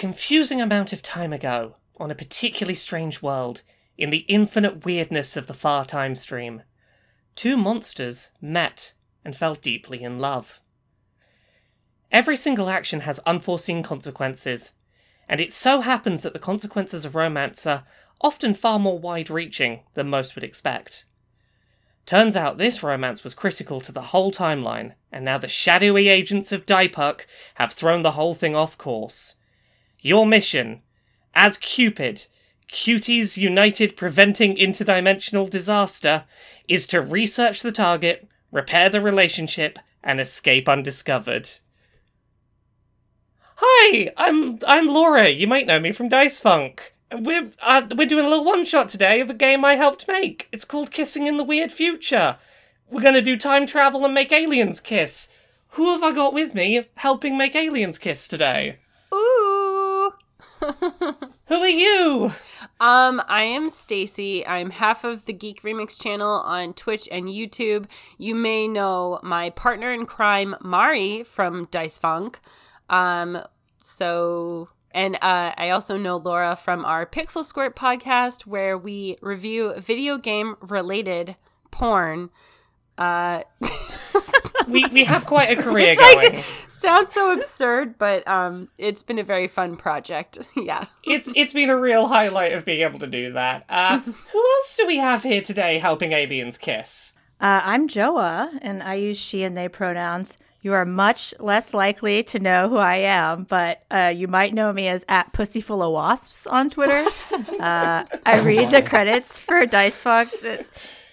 confusing amount of time ago, on a particularly strange world, in the infinite weirdness of the far time stream, two monsters met and fell deeply in love. Every single action has unforeseen consequences, and it so happens that the consequences of romance are often far more wide reaching than most would expect. Turns out this romance was critical to the whole timeline, and now the shadowy agents of Daipuck have thrown the whole thing off course. Your mission, as Cupid, Cuties United Preventing Interdimensional Disaster, is to research the target, repair the relationship, and escape undiscovered. Hi, I'm I'm Laura. You might know me from Dice Funk. We're uh, we're doing a little one shot today of a game I helped make. It's called Kissing in the Weird Future. We're gonna do time travel and make aliens kiss. Who have I got with me helping make aliens kiss today? Who are you? Um, I am Stacy. I'm half of the Geek Remix channel on Twitch and YouTube. You may know my partner in crime, Mari from Dice Funk. Um, so and uh, I also know Laura from our Pixel Squirt podcast, where we review video game related porn. Uh, we we have quite a career it's going. like sounds so absurd, but um, it's been a very fun project. yeah, it's it's been a real highlight of being able to do that. Uh, who else do we have here today helping aliens kiss? Uh, I'm Joa, and I use she and they pronouns. You are much less likely to know who I am, but uh, you might know me as at Pussyful of Wasps on Twitter. uh, I read the credits for Dice Funk,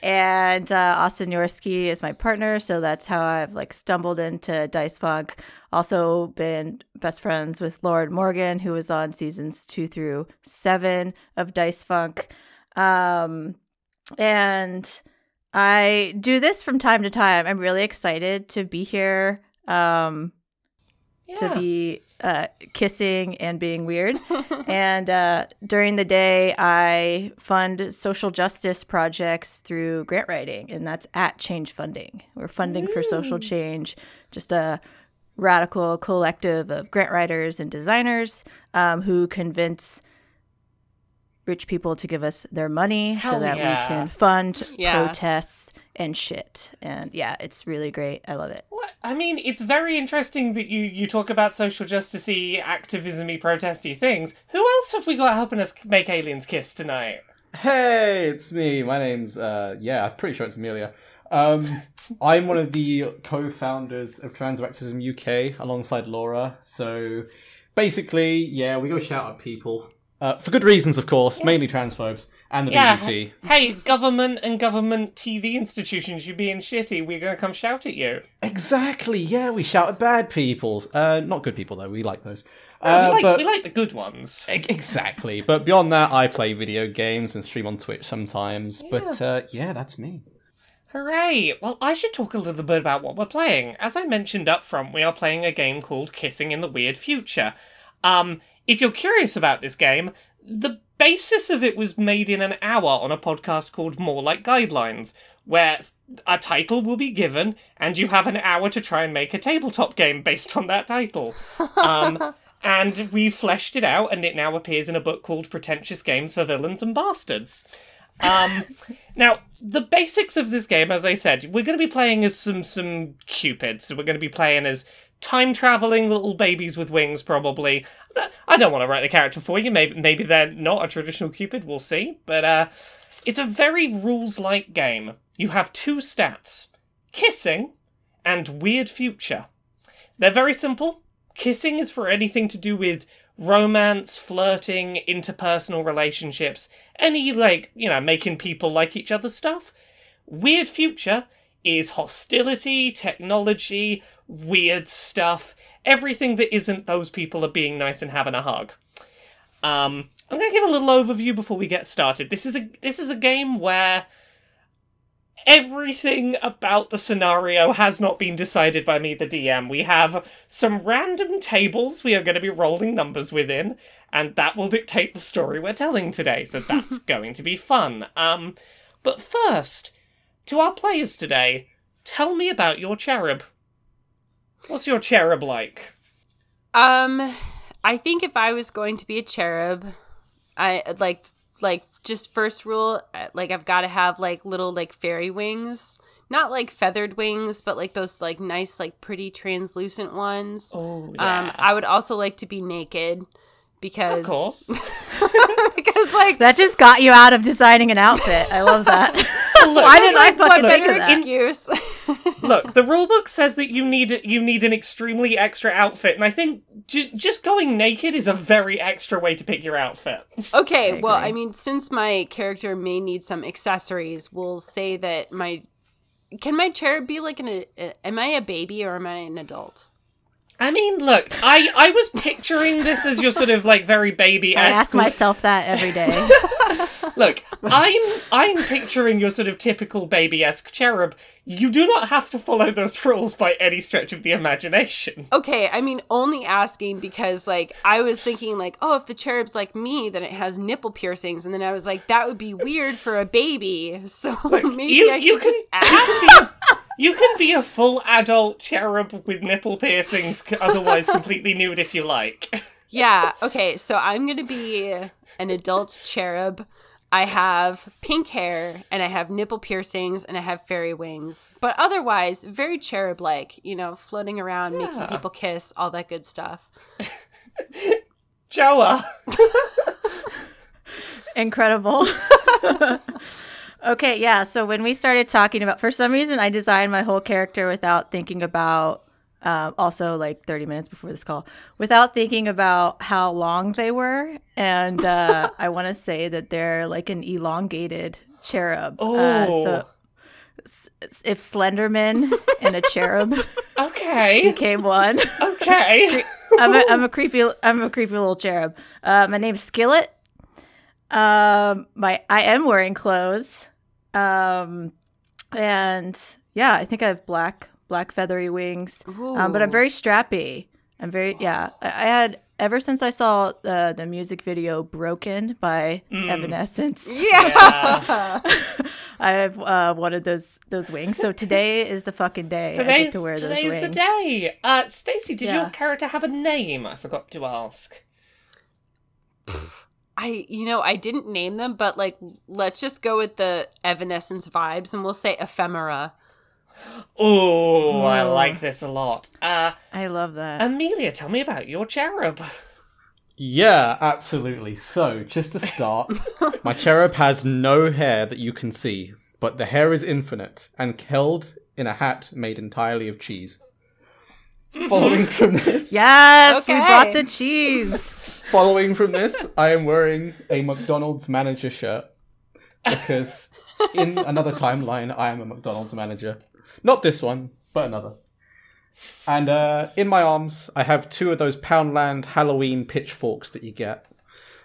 and uh, Austin Yorski is my partner, so that's how I've like stumbled into Dice Funk. Also been best friends with Lord Morgan, who was on seasons two through seven of Dice Funk, um, and I do this from time to time. I'm really excited to be here, um, Yeah. to be uh, kissing and being weird. and uh, during the day, I fund social justice projects through grant writing, and that's at Change Funding. We're funding for social change, just a radical collective of grant writers and designers um, who convince rich people to give us their money Hell so that yeah. we can fund Yeah. protests and shit. And yeah, it's really great. I love it. What? I mean, it's very interesting that you you talk about social justicey, activismy, protesty things. Who else have we got helping us make aliens kiss tonight? Hey, it's me. My name's uh yeah, I'm pretty sure it's Amelia. Um I'm one of the co-founders of TransActual UK alongside Laura. So basically, yeah, we go shout at people. Uh, for good reasons, of course, mainly transphobes and the Yeah. BBC. Hey, government and government TV institutions, you're being shitty. We're gonna come shout at you. Exactly, yeah, we shout at bad people. Uh, not good people though. We like those. we, Uh, like, but we like the good ones. Exactly. But beyond that, I play video games and stream on Twitch sometimes. But uh, yeah, that's me. Hooray! Well, I should talk a little bit about what we're playing. As I mentioned up front, we are playing a game called Kissing in the Weird Future. Um, if you're curious about this game, the basis of it was made in an hour on a podcast called More Like Guidelines, where a title will be given, and you have an hour to try and make a tabletop game based on that title. Um, and we fleshed it out, and it now appears in a book called Pretentious Games for Villains and Bastards. Um, now, the basics of this game, as I said, we're going to be playing as some some cupids. So we're going to be playing as time traveling little babies with wings, probably. I don't want to write the character for you. Maybe maybe they're not a traditional cupid. We'll see. But uh, it's a very rules like game. You have two stats: kissing and weird future. They're very simple. Kissing is for anything to do with romance, flirting, interpersonal relationships, any, like, you know, making people like each other stuff. Weird Future is hostility, technology, weird stuff, everything that isn't those people are being nice and having a hug. Um, I'm going to give a little overview before we get started. This is a this is a game where everything about the scenario has not been decided by me, the DM. We have some random tables we are going to be rolling numbers within, and that will dictate the story we're telling today. So that's going to be fun. Um, but first, to our players today, tell me about your cherub. What's your cherub like? Um, I think if I was going to be a cherub, I like like just first rule uh, like I've got to have like little like fairy wings. Not like feathered wings, but like those like nice like pretty translucent ones. Oh, Um yeah. I would also like to be naked because of course. because like That just got you out of designing an outfit. I love that. Why didn't I like, what fucking think better of that? excuse? Look, the rulebook says that you need you need an extremely extra outfit, and I think j- just going naked is a very extra way to pick your outfit. Okay, well. I mean, since my character may need some accessories, we'll say that my can my chair be like an a, am I a baby or am I an adult? I mean, look, I I was picturing this as your sort of like very baby I ask myself that every day. Look, I'm I'm picturing your sort of typical baby esque cherub. You do not have to follow those rules by any stretch of the imagination. Okay, I mean, only asking because like I was thinking like, oh, if the cherub's like me, then it has nipple piercings, and then I was like, that would be weird for a baby. So maybe you- I you should can- just ask. You can be a full adult cherub with nipple piercings, otherwise completely nude if you like. Yeah. Okay. So I'm gonna be an adult cherub. I have pink hair and I have nipple piercings and I have fairy wings, but otherwise very cherub-like. You know, floating around, making people kiss, all that good stuff. Joa. Incredible. Okay, yeah. So when we started talking about, for some reason, I designed my whole character without thinking about, um, also like 30 minutes before this call, without thinking about how long they were. And uh, I want to say that they're like an elongated cherub. Uh, Oh. so if Slenderman and a cherub Okay. became one. Okay. I'm a, I'm a creepy I'm a creepy little cherub. Uh, my name's Skillet. Um, my I am wearing clothes. Um, and yeah, I think I have black black feathery wings. Um, but I'm very strappy. I'm very yeah. I, I had ever since I saw uh, the music video "Broken" by Evanescence. Yeah. I've uh, wanted those those wings. So today is the fucking day. I Today's, get to wear those today's wings. the day. Uh, Stacey, did Yeah. your character have a name? I forgot to ask. I you know I didn't name them, but like let's just go with the Evanescence vibes, and we'll say ephemera. Oh, I like this a lot. Uh, I love that. Amelia, tell me about your cherub. Yeah, absolutely. So, just to start, my cherub has no hair that you can see, but the hair is infinite and held in a hat made entirely of cheese. Following from this, Yes, we Okay. brought the cheese. following from this, I am wearing a McDonald's manager shirt because in another timeline, I am a McDonald's manager. Not this one, but another. And uh, in my arms, I have two of those Poundland Halloween pitchforks that you get.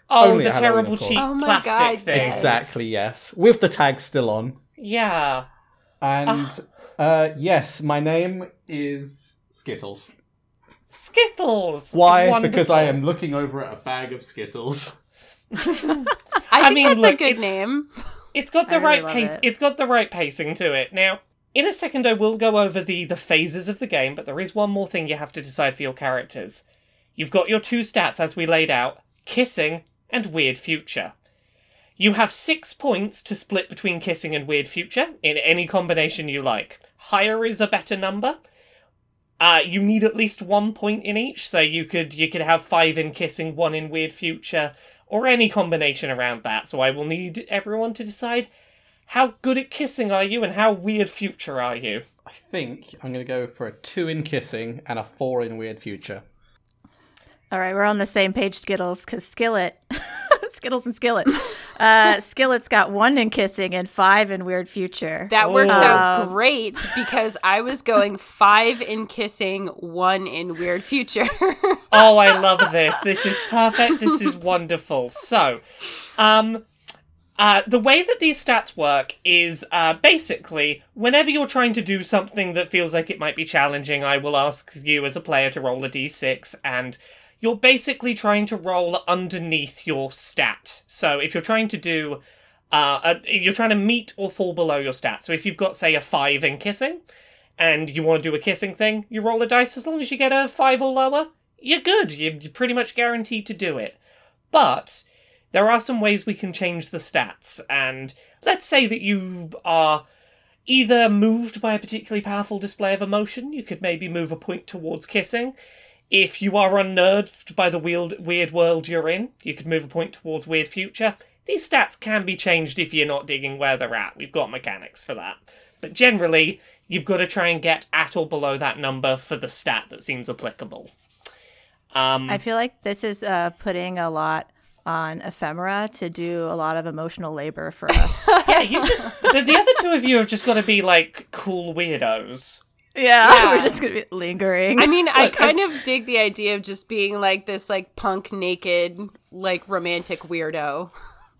Oh, Only the terrible of cheap Oh my plastic God, thing. yes. Exactly, yes. With the tag still on. Yeah. And uh, yes, my name is Skittles. Skittles. Why? Wonderful. Because I am looking over at a bag of Skittles. I, think mean, that's look, a good it's- name. It's got the I right love pace. it. It's got the right pacing to it. Now, in a second, I will go over the the phases of the game, but there is one more thing you have to decide for your characters. You've got your two stats as we laid out: kissing and weird future. You have six points to split between kissing and weird future in any combination you like. Higher is a better number. Uh, you need at least one point in each, so you could you could have five in kissing, one in weird future, or any combination around that. So I will need everyone to decide how good at kissing are you and how weird future are you. I think I'm going to go for a two in kissing and a four in weird future. All right, we're on the same page, Skittles, because Skillet, Skittles and Skillet. Uh, Skillet's got one in kissing and five in weird future. That works out great because I was going five in kissing, one in weird future. Oh, I love this. This is perfect. This is wonderful. So, um, uh, the way that these stats work is uh, basically whenever you're trying to do something that feels like it might be challenging, I will ask you as a player to roll a d6, and you're basically trying to roll underneath your stat. So, if you're trying to do uh, a, you're trying to meet or fall below your stat. So if you've got, say, a five in kissing, and you want to do a kissing thing, you roll a dice as long as you get a five or lower. you're good. You're, you're pretty much guaranteed to do it. But there are some ways we can change the stats, and let's say that you are either moved by a particularly powerful display of emotion, you could maybe move a point towards kissing. If you are unnerved by the weird, weird world you're in, you could move a point towards weird future. These stats can be changed if you're not digging where they're at. We've got mechanics for that. But generally, you've got to try and get at or below that number for the stat that seems applicable. Um, I feel like this is uh, putting a lot on ephemera to do a lot of emotional labor for us. yeah, you just the, the other two of you have just got to be like cool weirdos. Yeah, Yeah. we're just gonna be lingering. I mean, I kind of dig the idea of just being like this, like punk, naked, like romantic weirdo.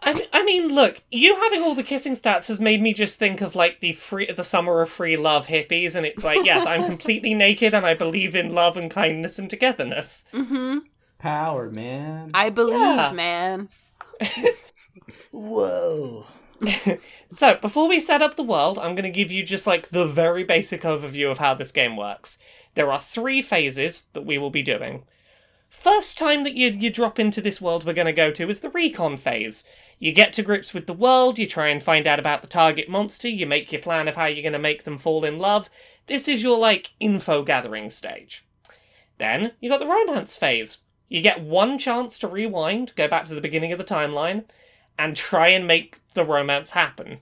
I mean, I mean, look, you having all the kissing stats has made me just think of like the free, the summer of free love hippies, and it's like, yes, I'm completely naked, and I believe in love and kindness and togetherness. Mm-hmm. Power, man. I believe, Yeah. man. Whoa. So, before we set up the world, I'm going to give you just like the very basic overview of how this game works. There are three phases that we will be doing. First time that you, you drop into this world we're going to go to is the recon phase. You get to grips with the world, you try and find out about the target monster, you make your plan of how you're going to make them fall in love. This is your like info gathering stage. Then you got the romance phase. You get one chance to rewind, go back to the beginning of the timeline, and try and make the romance happen.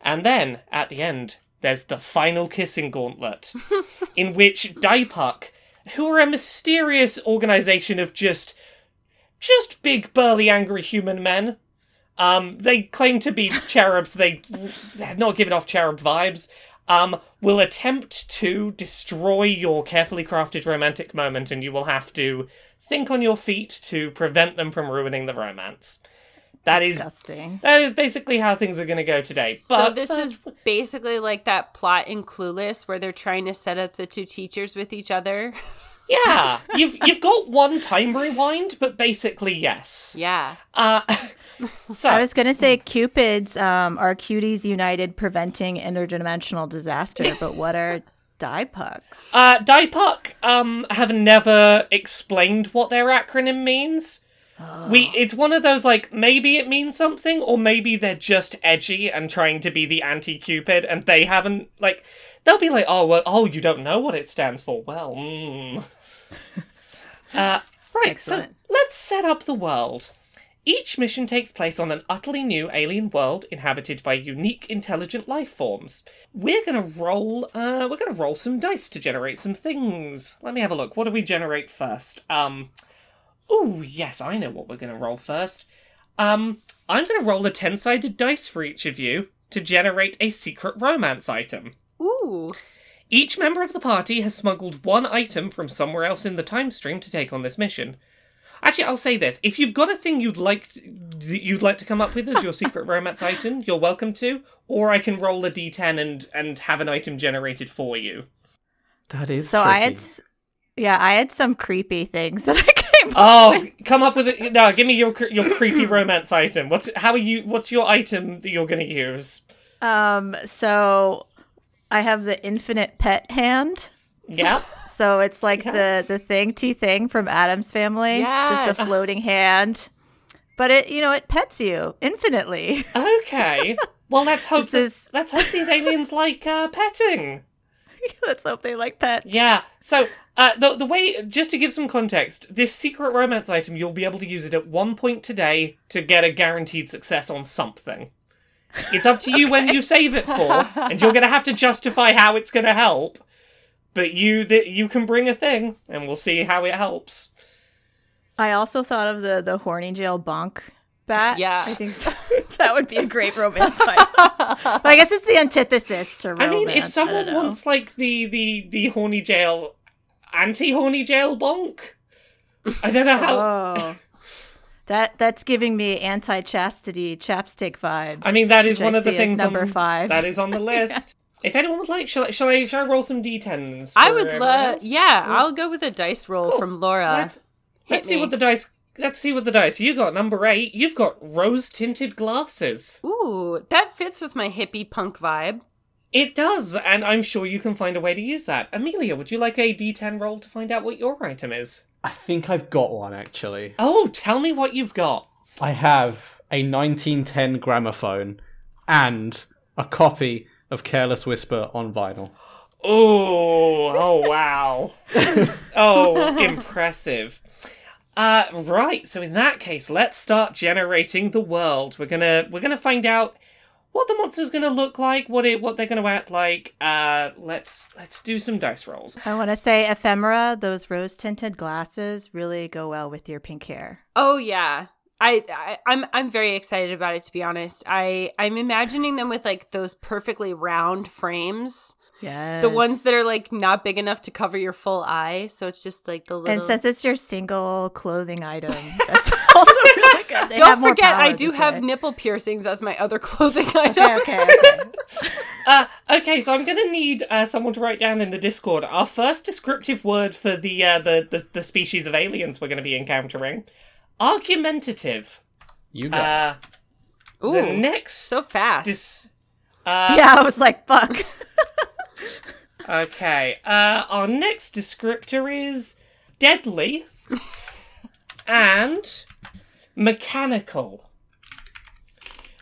And then, at the end, there's the final kissing gauntlet, in which Daipuck, who are a mysterious organization of just just big burly angry human men. Um, they claim to be cherubs. They they're not given off cherub vibes. Um, will attempt to destroy your carefully crafted romantic moment, and you will have to think on your feet to prevent them from ruining the romance. That is disgusting. that is basically how things are going to go today. so But this is basically like that plot in Clueless where they're trying to set up the two teachers with each other. yeah, you've you've got one time rewind, but basically yes. yeah. Uh, so I was gonna say Cupid's um, are cuties united preventing interdimensional disaster, but what are die pucks? Uh, Daipuck um, have never explained what their acronym means. We it's one of those like maybe it means something or maybe they're just edgy and trying to be the anti-Cupid and they haven't like they'll be like oh well oh you don't know what it stands for well mm. uh, right so let's set up the world. Each mission takes place on an utterly new alien world inhabited by unique intelligent life forms. We're gonna roll uh we're gonna roll some dice to generate some things. Let me have a look. What do we generate first? Um Ooh, yes, I know what we're gonna roll first. Um I'm gonna roll a ten sided dice for each of you to generate a secret romance item. Ooh. Each member of the party has smuggled one item from somewhere else in the time stream to take on this mission. Actually, I'll say this: if you've got a thing you'd like to, you'd like to come up with as your secret romance item, you're welcome to. Or I can roll a d10 and and have an item generated for you. That is So I had, yeah, I had some creepy things that I came. Oh, come up with it! No, give me your your creepy romance item. What's how are you? What's your item that you're going to use? Um, so I have the infinite pet hand. Yeah. So it's like Yeah. the the thing T thing from Addams family, just a floating hand. But it, you know, it pets you infinitely. Okay. Well, let's hope This that- is- let's hope these aliens like uh, petting. Let's hope they like pets. Yeah. So uh, the the way, just to give some context, this secret romance item, you'll be able to use it at one point today to get a guaranteed success on something. It's up to you when you save it for, and you're gonna have to justify how it's gonna help. But you that you can bring a thing, and we'll see how it helps. I also thought of the the horny jail bonk bat. Yeah. I think so. that would be a great romance item. but I guess it's the antithesis to romance. I mean, if someone wants like the the the horny jail, anti horny jail bonk, I don't know how. Oh. That that's giving me anti chastity chapstick vibes. I mean, that is one I of the things number on, five. That is on the list. If anyone would like, shall I, shall I, shall I roll some d10s? I would love. else? Yeah, I'll go with a dice roll Cool. from Laura. Let's, let's see what the dice. Let's see what the dice. You got number eight. You've got rose tinted glasses. Ooh, that fits with my hippie punk vibe. It does, and I'm sure you can find a way to use that. Amelia, would you like a d10 roll to find out what your item is? I think I've got one actually. Oh, tell me what you've got. I have a 1910 gramophone and a copy of Careless Whisper on vinyl. Oh, oh wow. oh, impressive. Uh right, so in that case, let's start generating the world. We're to we're going to find out what the monster's going to look like, what it what they're going to act like. Uh let's let's do some dice rolls. I want to say ephemera, those rose tinted glasses really go well with your pink hair. Oh yeah. I, I I'm I'm very excited about it to be honest. I I'm imagining them with like those perfectly round frames. Yeah. The ones that are like not big enough to cover your full eye, so it's just like the little And since it's your single clothing item, that's also really good. They Don't more forget I do have way. nipple piercings as my other clothing item. Okay, okay, okay. Uh okay, so I'm going to need uh, someone to write down in the Discord our first descriptive word for the uh the the, the species of aliens we're going to be encountering. Argumentative. You got it. Uh Ooh, the next so fast. dis- uh, yeah, I was like, fuck. Okay. Uh, our next descriptor is deadly and mechanical.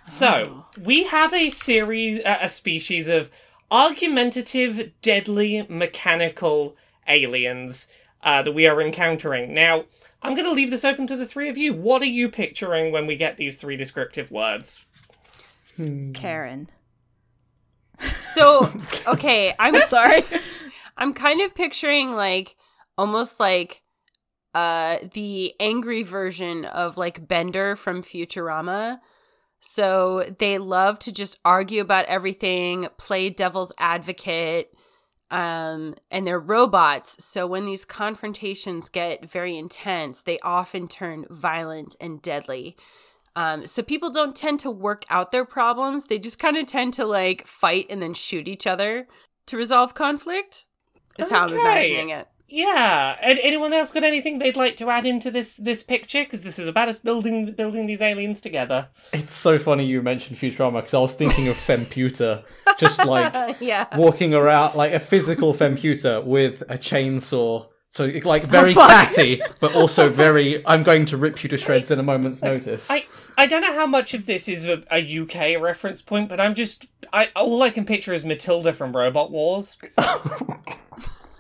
So we have a series, uh, a species of argumentative, deadly, mechanical aliens uh, that we are encountering. Now, I'm going to leave this open to the three of you. What are you picturing when we get these three descriptive words? Karen. So okay, I'm Sorry. I'm kind of picturing like almost like uh the angry version of like Bender from Futurama. So they love to just argue about everything, play devil's advocate, um, and they're robots. So when these confrontations get very intense, they often turn violent and deadly. Um, so people don't tend to work out their problems. They just kind of tend to like fight and then shoot each other to resolve conflict. Is how I'm imagining it. Yeah. And anyone else got anything they'd like to add into this this picture? Because this is about us building building these aliens together. It's so funny you mentioned Futurama because I was thinking of Femputer, just like yeah. walking around like a physical Femputer with a chainsaw. So it's like very fuck. catty, but also very. I'm going to rip you to shreds in a moment's notice. I I don't know how much of this is a, a UK reference point, but I'm just I all I can picture is Matilda from Robot Wars.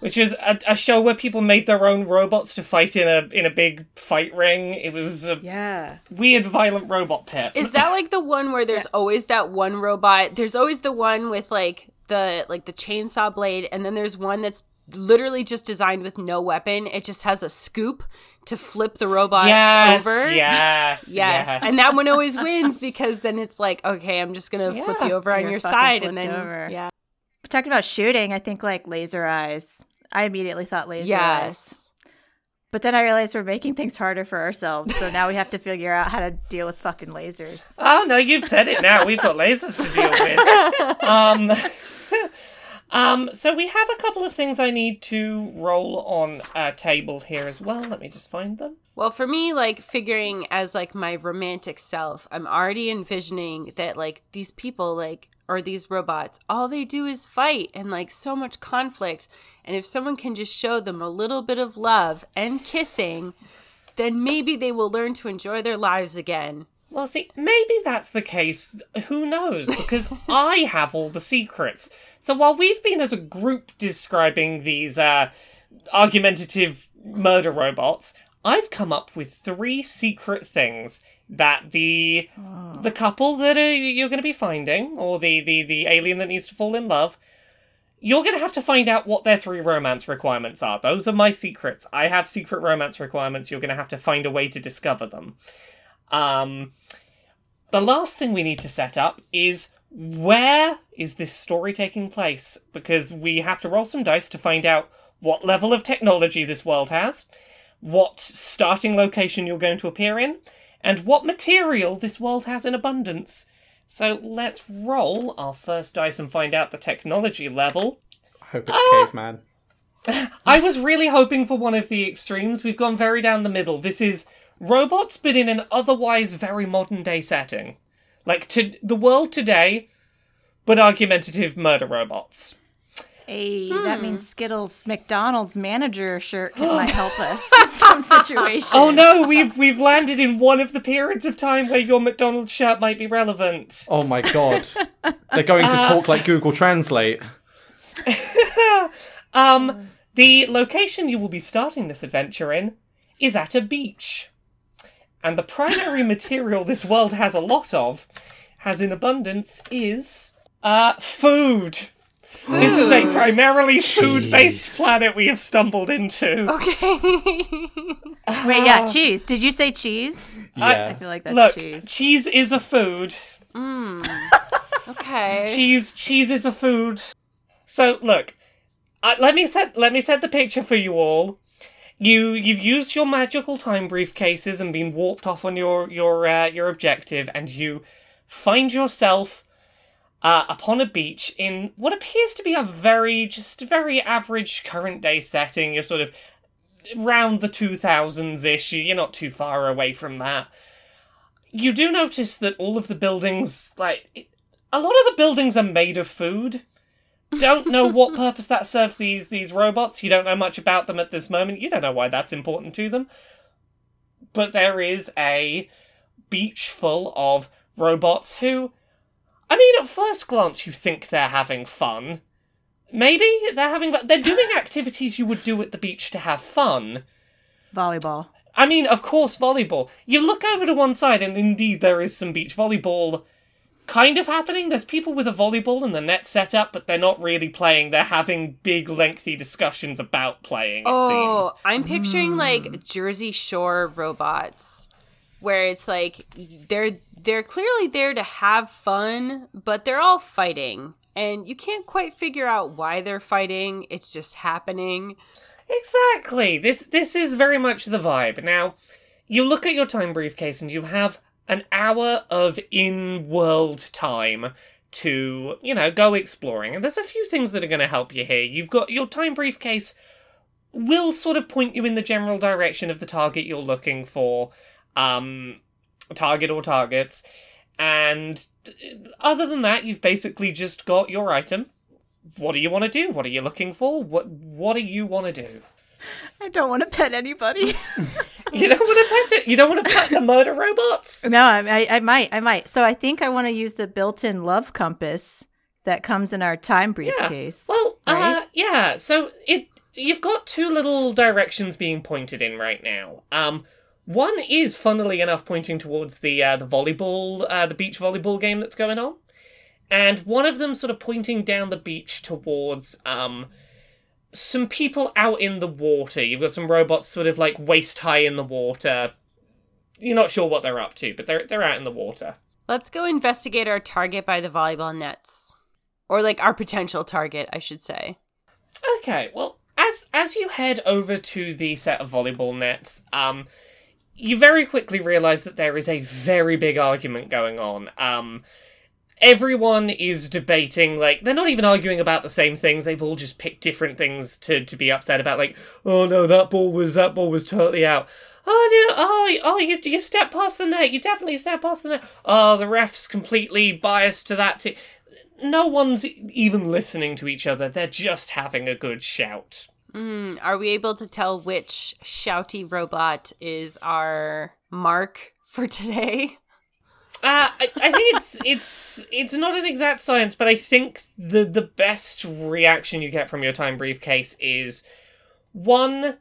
Which is a, a show where people made their own robots to fight in a in a big fight ring. It was a Yeah. weird, violent robot pit. Is that like the one where there's always that one robot? There's always the one with like the like the chainsaw blade, and then there's one that's literally just designed with no weapon. It just has a scoop to flip the robots yes, over. yes, Yes. yes, and that one always wins because then it's like, okay, I'm just gonna flip you over on your side, and then over. yeah, Talking about shooting, I think like laser eyes. I immediately thought laser eyes. yes, But then I realized we're making things harder for ourselves. So now we have to figure out how to deal with fucking lasers. Oh no, you've said it now. We've got lasers to deal with. um, um, so we have a couple of things I need to roll on a table here as well. Let me just find them. Well, for me, like figuring as like my romantic self, I'm already envisioning that like these people like or these robots, all they do is fight and like so much conflict. And if someone can just show them a little bit of love and kissing, then maybe they will learn to enjoy their lives again. Well, see, maybe that's the case. Who knows? Because I have all the secrets. So while we've been as a group describing these uh, argumentative murder robots, I've come up with three secret things that the the couple that are, you're going to be finding, or the, the the alien that needs to fall in love, you're going to have to find out what their three romance requirements are. Those are my secrets. I have secret romance requirements. You're going to have to find a way to discover them. Um, the last thing we need to set up is where is this story taking place? Because we have to roll some dice to find out what level of technology this world has, what starting location you're going to appear in, and what material this world has in abundance. So let's roll our first dice and find out the technology level. I hope it's ah! caveman. I was really hoping for one of the extremes. We've gone very down the middle. This is robots, but in an otherwise very modern day setting. Like to the world today, but argumentative murder robots. Hey, that means Skittles McDonald's manager shirt can, might help us in some situation. Oh no, we've we've landed in one of the periods of time where your McDonald's shirt might be relevant. Oh my god. They're going to talk like Google Translate. Um, the location you will be starting this adventure in is at a beach. And the primary material this world has a lot of, has in abundance, is uh food. This is a primarily food-based planet we have stumbled into. Okay. Wait, yeah, cheese. Did you say cheese? Yeah. I Yeah. feel like that's Look, cheese. cheese is a food. okay. cheese cheese is a food so look uh, let me set let me set the picture for you all you you've used your magical time briefcases and been warped off on your your uh, your objective and you find yourself uh, upon a beach in what appears to be a very just very average current day setting. You're sort of round the 2000s ish you're not too far away from that. You do notice that all of the buildings like it- a lot of the buildings are made of food. Don't know what purpose that serves these these robots. You don't know much about them at this moment. You don't know why that's important to them. But there is a beach full of robots who i mean at first glance you think they're having fun maybe they're having fun they're doing activities you would do at the beach to have fun Volleyball. I mean, of course, volleyball. You look over to one side, and indeed, there is some beach volleyball kind of happening. There's people with a volleyball and the net set up, but they're not really playing. They're having big, lengthy discussions about playing, it Oh, seems. I'm picturing like mm. Jersey Shore robots where it's like they're they're clearly there to have fun, but they're all fighting. And you can't quite figure out why they're fighting. It's just happening. Exactly. This this is very much the vibe. Now, you look at your time briefcase and you have an hour of in-world time to, you know, go exploring. And there's a few things that are going to help you here. You've got your time briefcase will sort of point you in the general direction of the target you're looking for. Um target or targets. And uh, other than that, you've basically just got your item. What do you want to do? What are you looking for? What what do you want to do? I don't want to pet anybody. You don't want to pet it. You don't want to pet the murder robots. no, I, I, I might. I might. So I think I want to use the built-in love compass that comes in our time briefcase. Well, uh, yeah. So it you've got two little directions being pointed in right now. Um, one is funnily enough pointing towards the uh, the volleyball, uh, the beach volleyball game that's going on, and one of them sort of pointing down the beach towards um some people out in the water. You've got some robots sort of like waist high in the water. You're not sure what they're up to, but they're they're out in the water. Let's go investigate our target by the volleyball nets. Or like our potential target, I should say. Okay, well, as as you head over to the set of volleyball nets, um, you very quickly realize that there is a very big argument going on. Um, everyone is debating, like they're not even arguing about the same things. They've all just picked different things to to be upset about. Like, oh no, that ball was that ball was totally out. Oh no! Oh, oh, you you stepped past the net. You definitely stepped past the net. Oh, the ref's completely biased to that. T- no one's even listening to each other. They're just having a good shout. Mm, are we able to tell which shouty robot is our mark for today? Uh, I, I think it's it's it's not an exact science, but I think the the best reaction you get from your time briefcase is one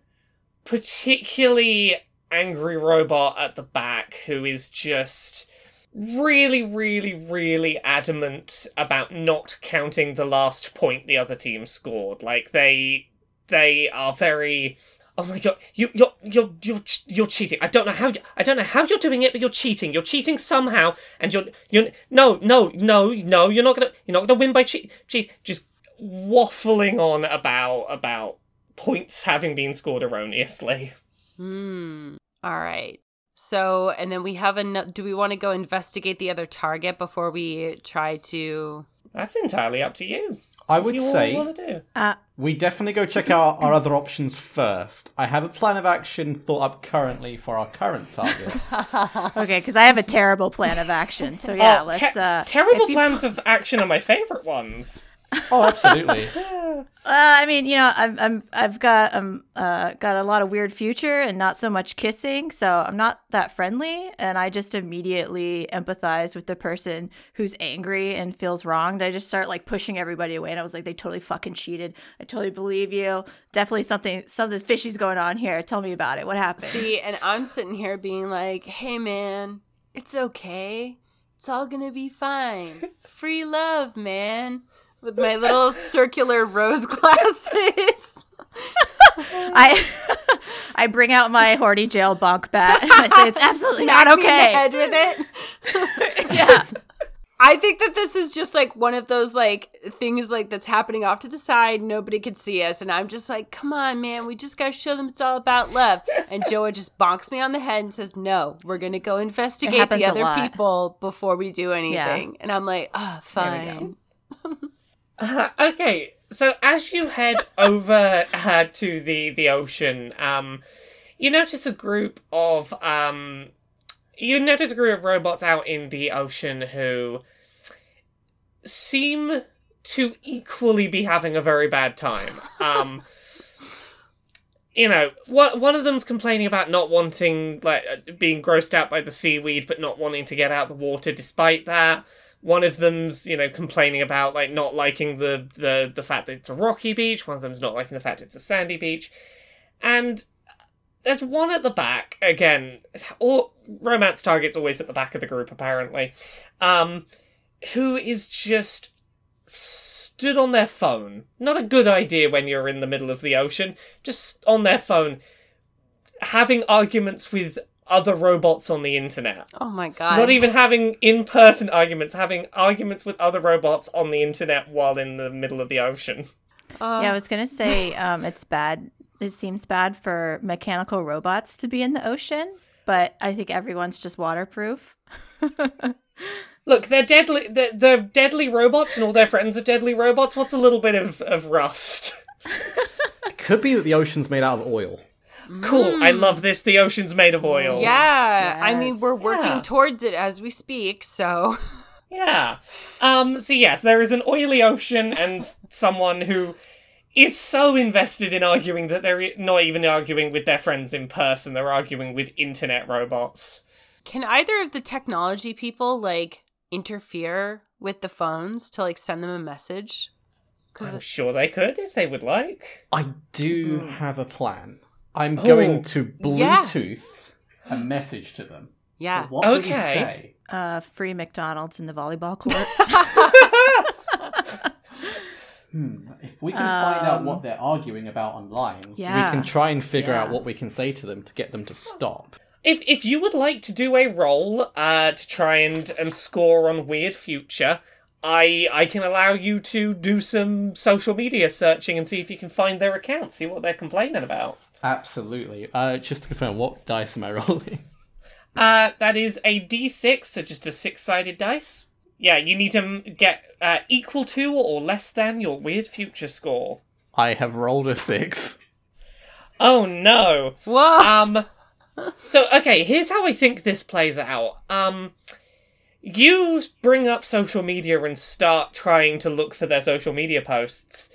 particularly angry robot at the back who is just really, really, really adamant about not counting the last point the other team scored. Like they they are very Oh my god, you you're you're you're you're cheating. I don't know how you, I don't know how you're doing it, but you're cheating. You're cheating somehow, and you're you're no no no no. You're not gonna you're not gonna win by cheat cheat. Just waffling on about about points having been scored erroneously. Hmm. All right. So, and then we have a. Do we want to go investigate the other target before we try to? That's entirely up to you. I would you say want to do? Uh, we definitely go check out our other options first. I have a plan of action thought up currently for our current target. okay, because I have a terrible plan of action. So yeah, Oh, let's. te- uh, terrible if you- plans of action are my favorite ones. Oh, absolutely. Uh, I mean, you know, I'm, I'm, I've got, um, uh, got a lot of weird future and not so much kissing, so I'm not that friendly. And I just immediately empathize with the person who's angry and feels wronged. I just start like pushing everybody away, and I was like, they totally fucking cheated. I totally believe you. Definitely something, something fishy's going on here. Tell me about it. What happened? See, and I'm sitting here being like, hey man, it's okay. It's all gonna be fine. Free love, man. With my little circular rose glasses. I, I bring out my Horty jail bonk bat and I say it's absolutely Smack not me in the okay. head with it. yeah. I think that this is just like one of those like things like that's happening off to the side. Nobody could see us, and I'm just like, "Come on, man, we just gotta show them it's all about love." And Joa just bonks me on the head and says, "No, we're gonna go investigate the other people before we do anything." And I'm like, "Ah, fine." Uh, okay, so as you head over uh, to the the ocean, um, you notice a group of um, you notice a group of robots out in the ocean who seem to equally be having a very bad time. Um, you know, what one of them's complaining about not wanting like being grossed out by the seaweed, but not wanting to get out the water despite that. One of them's, you know, complaining about like not liking the the the fact that it's a rocky beach. One of them's not liking the fact it's a sandy beach, and there's one at the back again. Or romance targets always at the back of the group apparently, um, who is just stood on their phone. Not a good idea when you're in the middle of the ocean. Just on their phone, having arguments with other robots on the internet. Oh my god! Not even having in person arguments, having arguments with other robots on the internet while in the middle of the ocean. Uh, Yeah, I was gonna say um, it's bad. It seems bad for mechanical robots to be in the ocean, but I think everyone's just waterproof. Look, they're deadly. They're, they're deadly robots, and all their friends are deadly robots. What's a little bit of, of rust? It could be that the ocean's made out of oil. Cool. I love this. The ocean's made of oil. yeah. I mean, we're working Yeah. towards it as we speak. So Yeah. Um, so yes, there is an oily ocean and someone who is so invested in arguing that they're e- not even arguing with their friends in person, they're arguing with internet robots. Can either of the technology people like interfere with the phones to like send them a message? I'm sure they could if they would like. I do have a plan. I'm Oh. going to Yeah. Bluetooth a message to them. Yeah. But what would we Okay. say? Uh, free McDonald's in the volleyball court. Hmm. If we can find out Um, what they're arguing about online, Yeah. we can try and figure out what we can say to them to get them to stop. If if you would like to do a roll uh, to try and, and score on Weird Future, I I can allow you to do some social media searching and see if you can find their account, see what they're complaining about. Absolutely. Uh, just to confirm, what dice am I rolling? Uh, that is a d6, so just a six-sided dice. Yeah, you need to get uh, equal to or less than your Weird Future score. I have rolled a six. Oh no. Whoa. Um so okay, here's how I think this plays out. Um you bring up social media and start trying to look for their social media posts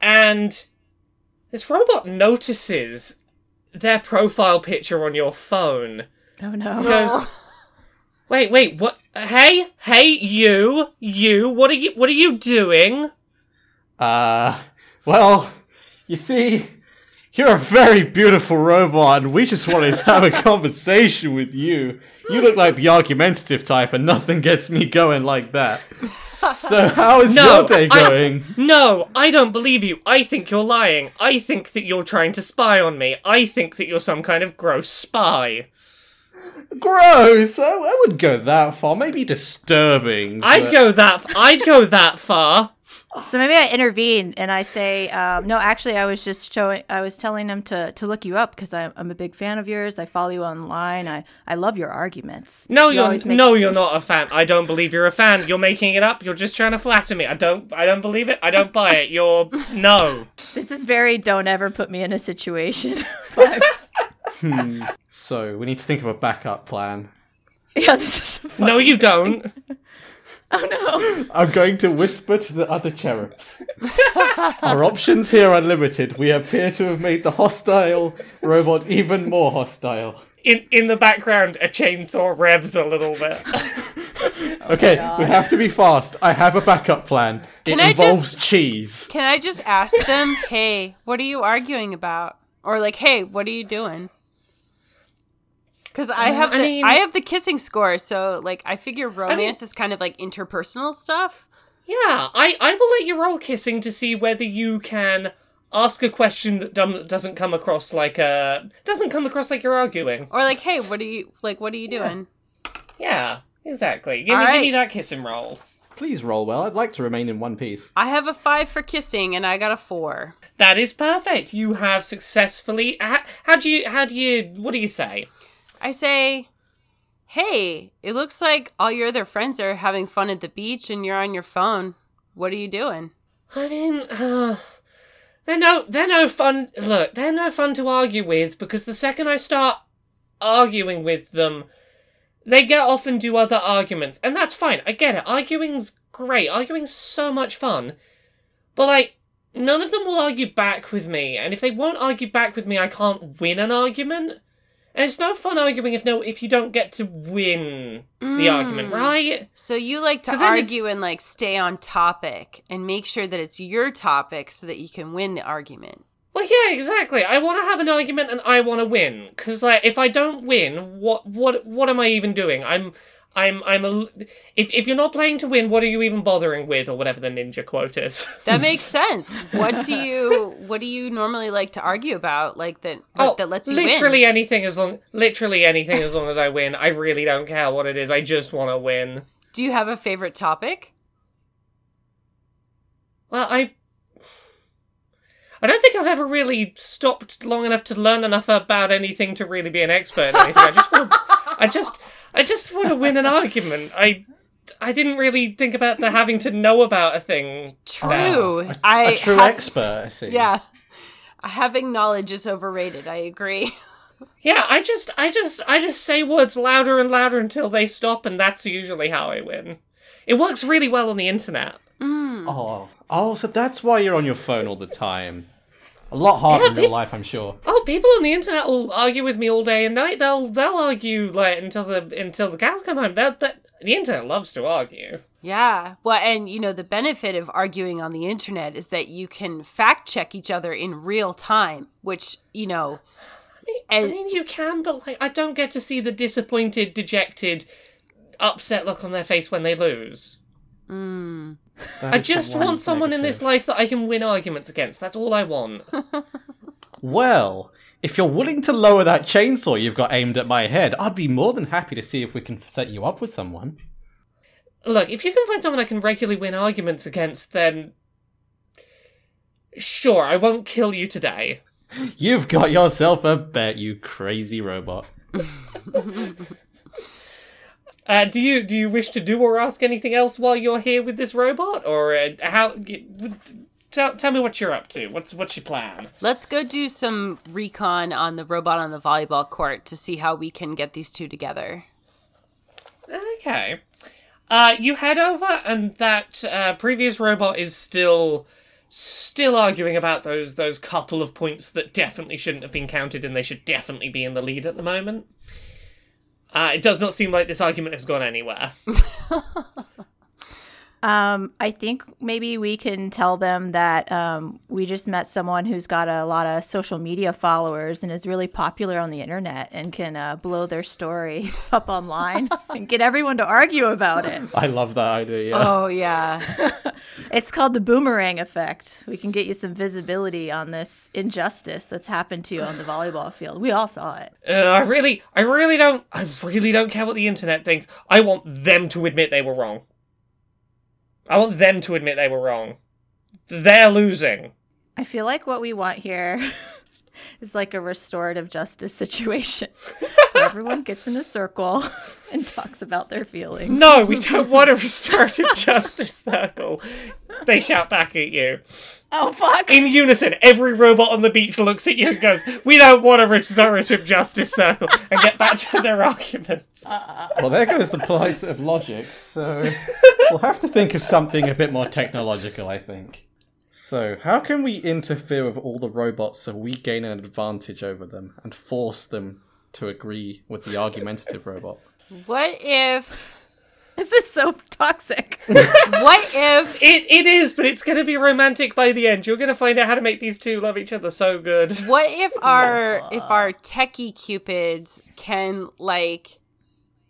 and this robot notices their profile picture on your phone. oh no! He Goes, "Wait, wait, what Hey, hey you, you, what are you what are you doing?" Uh, well, you see, you're a very beautiful robot, and we just wanted to have a conversation with you. You look like the argumentative type, and nothing gets me going like that. So, how is No, your day I- going? No, I don't believe you. I think you're lying. I think that you're trying to spy on me. I think that you're some kind of gross spy. Gross. I, I wouldn't go that far. Maybe disturbing. I'd but- go that. I'd go that far. So maybe I intervene and I say, um, no, actually, I was just showing, I was telling them to to look you up because I'm, I'm a big fan of yours. I follow you online. I I love your arguments. No, You you're always make- no, you're not a fan. I don't believe you're a fan. You're making it up. You're just trying to flatter me. I don't. I don't believe it. I don't buy it. You're no. This is very don't ever put me in a situation. vibes. Hmm. So, we need to think of a backup plan. yeah, this is No, you don't. Oh no. I'm going to whisper to the other cherubs. Our options here are limited. We appear to have made the hostile robot even more hostile. In in the background, a chainsaw revs a little bit. Okay, oh we have to be fast. I have a backup plan. Can it I involves just- cheese. Can I just ask them, hey, what are you arguing about? Or like, hey, what are you doing? Because I have I the mean- I have the kissing score, so like I figure romance is kind of like interpersonal stuff. Yeah, I, I will let you roll kissing to see whether you can ask a question that doesn't come across like a doesn't come across like you're arguing. Or like, hey, what are you like? What are you doing? Yeah, exactly. Give me, All give me right. that kissing roll. Please roll well. I'd like to remain in one piece. I have a five for kissing, and I got a four. That is perfect. You have successfully. How, how do you? How do you? What do you say? I say, hey, it looks like all your other friends are having fun at the beach, and you're on your phone. What are you doing? I mean, uh, they're no, they're no fun. Look, they're no fun to argue with because the second I start arguing with them, they get off and do other arguments, and that's fine. I get it. Arguing's great. Arguing's so much fun, but like, none of them will argue back with me, and if they won't argue back with me, I can't win an argument. And it's no fun arguing if no, if you don't get to win the argument, Mm. right? So you like to argue and like stay on topic and make sure that it's your topic so that you can win the argument. Well, yeah, exactly. I want to have an argument and I want to win. Cause like, if I don't win, what, what, what am I even doing? I'm, I'm, I'm a. If if you're not playing to win, what are you even bothering with, or whatever the ninja quote is? That makes sense. What do you what do you normally like to argue about? Like that oh, that lets you literally win. anything as long, literally anything as long as I win. I really don't care what it is. I just want to win. Do you have a favorite topic? Well, I. I don't think I've ever really stopped long enough to learn enough about anything to really be an expert in anything. I just want, I just, I just want to win an argument. I, I didn't really think about the having to know about a thing. True. A, I a true have- expert, I see. Yeah. Having knowledge is overrated. I agree. Yeah, I just, I just, I just say words louder and louder until they stop, and that's usually how I win. It works really well on the internet. Mm. Oh, oh, so that's why you're on your phone all the time. A lot harder Yeah, in real peop- life, I'm sure. Oh, people on the internet will argue with me all day and night. They'll they'll argue like until the until the cows come home. That that the internet loves to argue. Yeah. Well, and you know, the benefit of arguing on the internet is that you can fact check each other in real time, which, you know, I and mean, you can, but like, I don't get to see the disappointed, dejected, upset look on their face when they lose. Mm, I just want someone in this life that I can win arguments against. That's all I want. Well, if you're willing to lower that chainsaw you've got aimed at my head, I'd be more than happy to see if we can set you up with someone. Look, if you can find someone I can regularly win arguments against, then sure, I won't kill you today. You've got yourself a bet, you crazy robot. Uh, do you do you wish to do or ask anything else while you're here with this robot, or uh, how? Tell, tell me what you're up to. What's what's your plan? let's go do some recon on the robot on the volleyball court to see how we can get these two together. Okay. Uh, you head over, and that uh, previous robot is still still arguing about those those couple of points that definitely shouldn't have been counted, and they should definitely be in the lead at the moment. Uh, it does not seem like this argument has gone anywhere. Um, I think maybe we can tell them that um, we just met someone who's got a lot of social media followers and is really popular on the internet and can uh, blow their story up online and get everyone to argue about it. I love that idea. Yeah. Oh yeah. It's called the boomerang effect. We can get you some visibility on this injustice that's happened to you on the volleyball field. We all saw it. Uh, I really, I really don't, I really don't care what the internet thinks. I want them to admit they were wrong. I want them to admit they were wrong. They're losing. I feel like what we want here is like a restorative justice situation where everyone gets in a circle and talks about their feelings. No, we don't want a restorative justice circle. they shout back at you. Oh fuck! In unison, every robot on the beach looks at you and goes, We don't want a restorative justice circle, and get back to their arguments. Uh-uh. Well, there goes the place of logic. So we'll have to think of something a bit more technological, I think. So, how can we interfere with all the robots so we gain an advantage over them and force them to agree with the argumentative robot? What if? This is so toxic. What if? It, it is, but it's going to be romantic by the end. You're going to find out how to make these two love each other so good. What if our if our techie cupids can like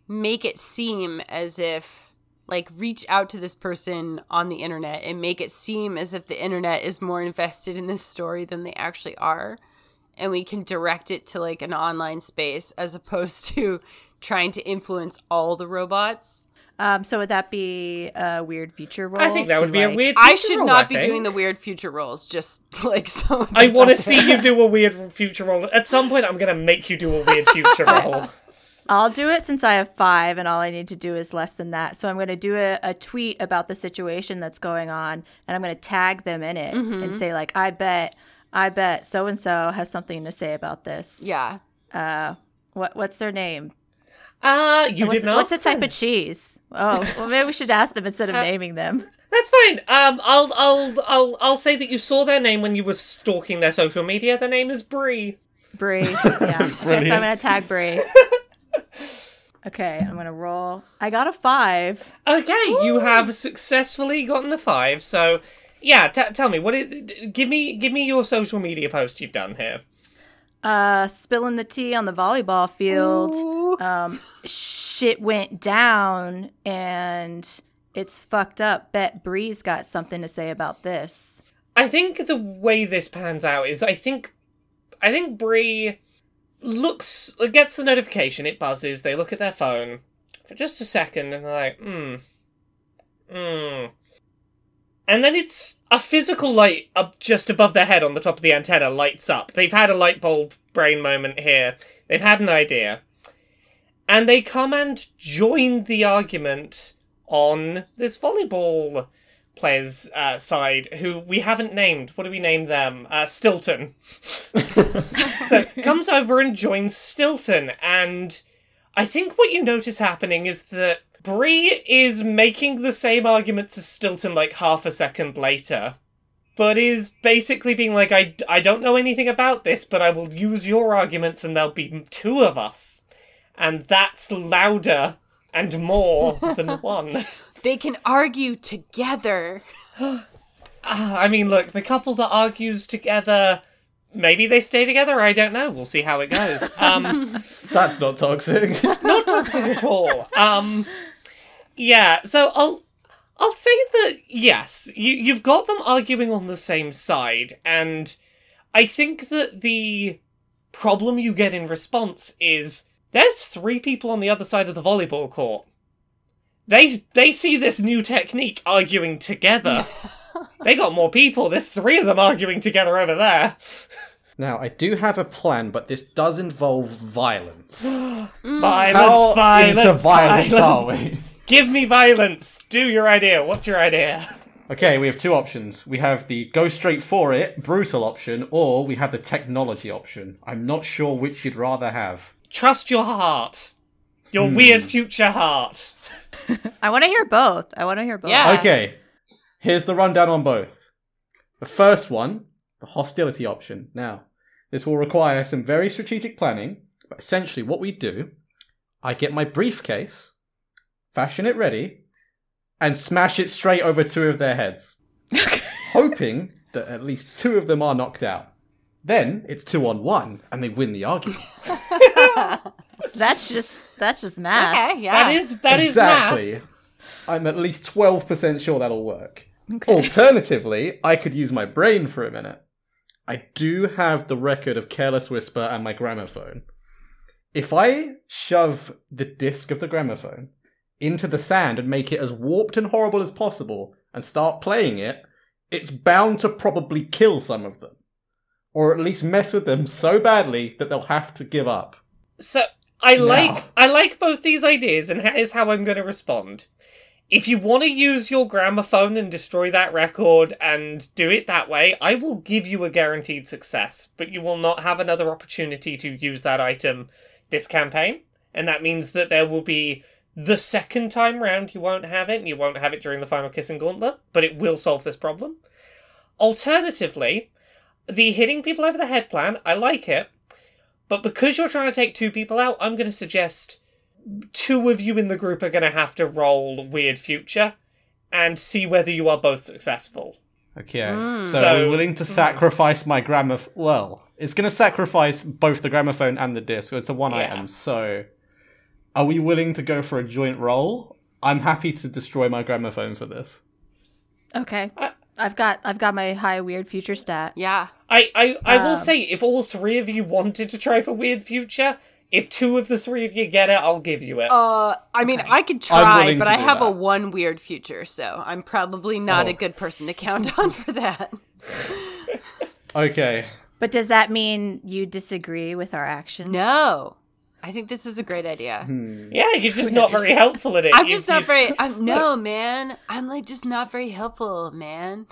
make it seem as if like reach out to this person on the internet and make it seem as if the internet is more invested in this story than they actually are and we can direct it to like an online space as opposed to trying to influence all the robots Um, so would that be a weird future role? I think that to, would be a like- weird. i should role, not I be doing the weird future roles just like so I want to see you do a weird future role. At some point, I'm going to make you do a weird future role. I'll do it since I have five, and all I need to do is less than that. So I'm going to do a, a tweet about the situation that's going on, and I'm going to tag them in it Mm-hmm. and say like, "I bet, I bet so and so has something to say about this." yeah Uh, what what's their name? Uh, you what's, didn't what's the type of cheese? Oh, well, maybe we should ask them instead of Uh, naming them. That's fine. Um, I'll, I'll, I'll, I'll say that you saw their name when you were stalking their social media. Their name is Bree. Brie. Yeah. okay, so I'm gonna tag Brie. Okay, I'm gonna roll. I got a five. Okay, you have successfully gotten a five. So, yeah, t- tell me what it. Give me, give me your social media post you've done here. Uh, spilling the tea on the volleyball field. Um, shit went down and it's fucked up. Bet Bree's got something to say about this. I think the way this pans out is I think I think Bree looks gets the notification, it buzzes, they look at their phone for just a second and they're like, hmm. Hmm. And then it's a physical light up just above their head on the top of the antenna lights up. They've had a light bulb brain moment here. They've had an idea. And they come and join the argument on this volleyball player's uh, side who we haven't named. What do we name them? Uh, Stilton. so comes over and joins Stilton, and I think what you notice happening is that Bree is making the same arguments as Stilton like half a second later. But is basically being like, I, I don't know anything about this, but I will use your arguments and there'll be two of us. And that's louder and more than one. They can argue together Ah, I mean, look, the couple that argues together, maybe they stay together. I don't know. We'll see how it goes. Um, That's not toxic. not toxic at all. Um, yeah. So I'll I'll say that yes, you you've got them arguing on the same side, and I think that the problem you get in response is there's three people on the other side of the volleyball court. They they see this new technique arguing together. they got more people. There's three of them arguing together over there. now, I do have a plan, but this does involve violence. Mm. Violence, How violence, into violence violence. are we? Give me violence. Do your idea. What's your idea? Okay, we have two options. We have the go straight for it, brutal option, or we have the technology option. I'm not sure which you'd rather have. Trust your heart. Your hmm. weird future heart. I want to hear both. I want to hear both. Yeah. Okay, here's the rundown on both. The first one, the hostility option. Now, this will require some very strategic planning, but essentially what we do, I get my briefcase, fashion it ready, and smash it straight over two of their heads, hoping that at least two of them are knocked out. Then it's two on one, and they win the argument. That's just that's just math. okay yeah That is that is math. exactly. I'm at least 12% sure that'll work. Alternatively, I could use my brain for a minute. I do have the record of Careless Whisper and my gramophone. If I shove the disc of the gramophone into the sand and make it as warped and horrible as possible and start playing it, it's bound to probably kill some of them. Or at least mess with them so badly that they'll have to give up. So I Now. like I like both these ideas, and here's how I'm going to respond. if you want to use your gramophone and destroy that record and do it that way, I will give you a guaranteed success, but you will not have another opportunity to use that item this campaign. And that means that there will be the second time round you won't have it, and you won't have it during the final kissing gauntlet, but it will solve this problem. Alternatively, the hitting people over the head plan, I like it, but because you're trying to take two people out, I'm going to suggest two of you in the group are going to have to roll Weird Future and see whether you are both successful. Okay. Mm. So, So- we're willing to sacrifice my gramophone. Well, it's going to sacrifice both the gramophone and the disc. It's a one Yeah. item. So, are we willing to go for a joint roll? I'm happy to destroy my gramophone for this. Okay. I- I've got I've got my high weird future stat. Yeah. I, I, I will Um, say, if all three of you wanted to try for Weird Future, if two of the three of you get it, I'll give you it. Uh, I mean, I could try, but I do have a one weird future, so I'm probably not Oh. a good person to count on for that. Okay. But does that mean you disagree with our action? No, I think this is a great idea. Hmm. yeah, you're just not very helpful at it. I'm You- just not you- very. I'm, no, man. I'm like just not very helpful, man.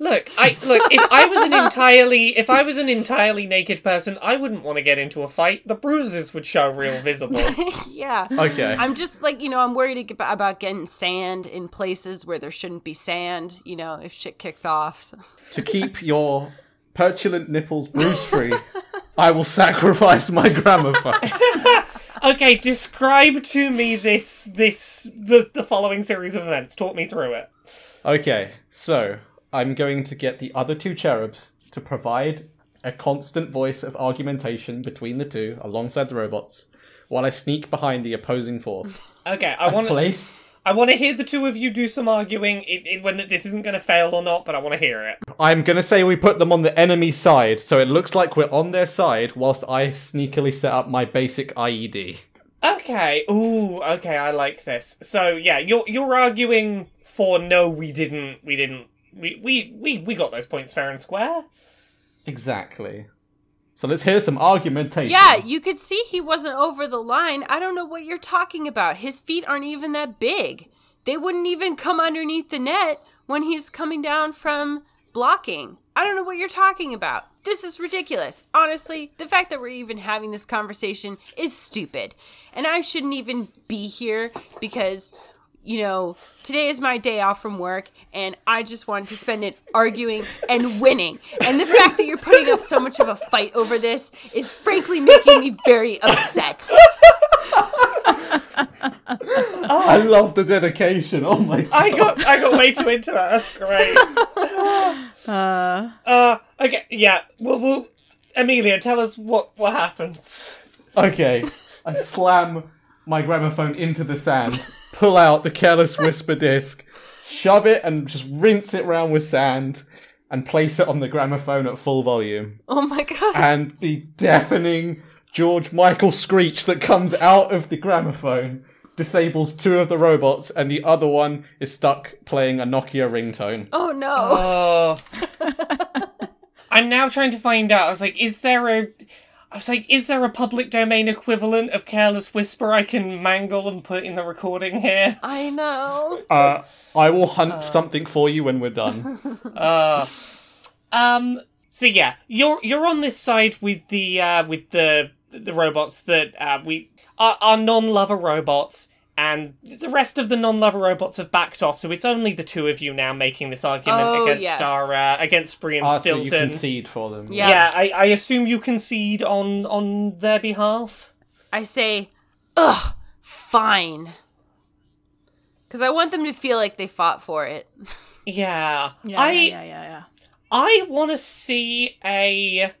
Look, I look. If I was an entirely, if I was an entirely naked person, I wouldn't want to get into a fight. The bruises would show real visible. yeah. Okay. I'm just like you know I'm worried about getting sand in places where there shouldn't be sand. You know if shit kicks off. So. to keep your petulant nipples bruise free, I will sacrifice my gramophone. okay, describe to me this this the the following series of events. Talk me through it. Okay, so I'm going to get the other two cherubs to provide a constant voice of argumentation between the two alongside the robots while I sneak behind the opposing force. Okay, I want to Place. I want to hear the two of you do some arguing. It, it, when this isn't going to fail or not, but I want to hear it. I'm going to say we put them on the enemy side, so it looks like we're on their side whilst I sneakily set up my basic IED. Okay. Ooh. Okay. I like this. So yeah, you're you're arguing for no. We didn't. We didn't. We we we we got those points fair and square. Exactly. So let's hear some argumentation. Yeah, you could see he wasn't over the line. I don't know what you're talking about. His feet aren't even that big. They wouldn't even come underneath the net when he's coming down from blocking. I don't know what you're talking about. This is ridiculous. Honestly, the fact that we're even having this conversation is stupid. And I shouldn't even be here because, you know, today is my day off from work and I just wanted to spend it arguing and winning. And the fact that you're putting up so much of a fight over this is frankly making me very upset. I love the dedication. Oh my god. I got I got way too into that. That's great. Uh, Uh. Okay. Yeah. Well. Well. Amelia, tell us what what happens. Okay, I slam my gramophone into the sand, pull out the Careless Whisper disc, shove it and just rinse it round with sand, and place it on the gramophone at full volume. Oh my god. And the deafening George Michael screech that comes out of the gramophone disables two of the robots, and the other one is stuck playing a Nokia ringtone. Oh no. Oh. I'm now trying to find out. I was like, is there a. I was like, is there a public domain equivalent of Careless Whisper I can mangle and put in the recording here? I know. Uh, I will hunt something for you when we're done. Uh, um. So yeah, you're you're on this side with the uh, with the the robots that uh, we are, are non-lover robots, and the rest of the non-lover robots have backed off. So it's only the two of you now making this argument Oh, against yes. our uh, against Bree and Ah, so you concede for them. Yeah. yeah, I, I assume you concede on on their behalf. I say, ugh, fine. Because I want them to feel like they fought for it. Yeah, yeah, I yeah, yeah, yeah, yeah. I want to see a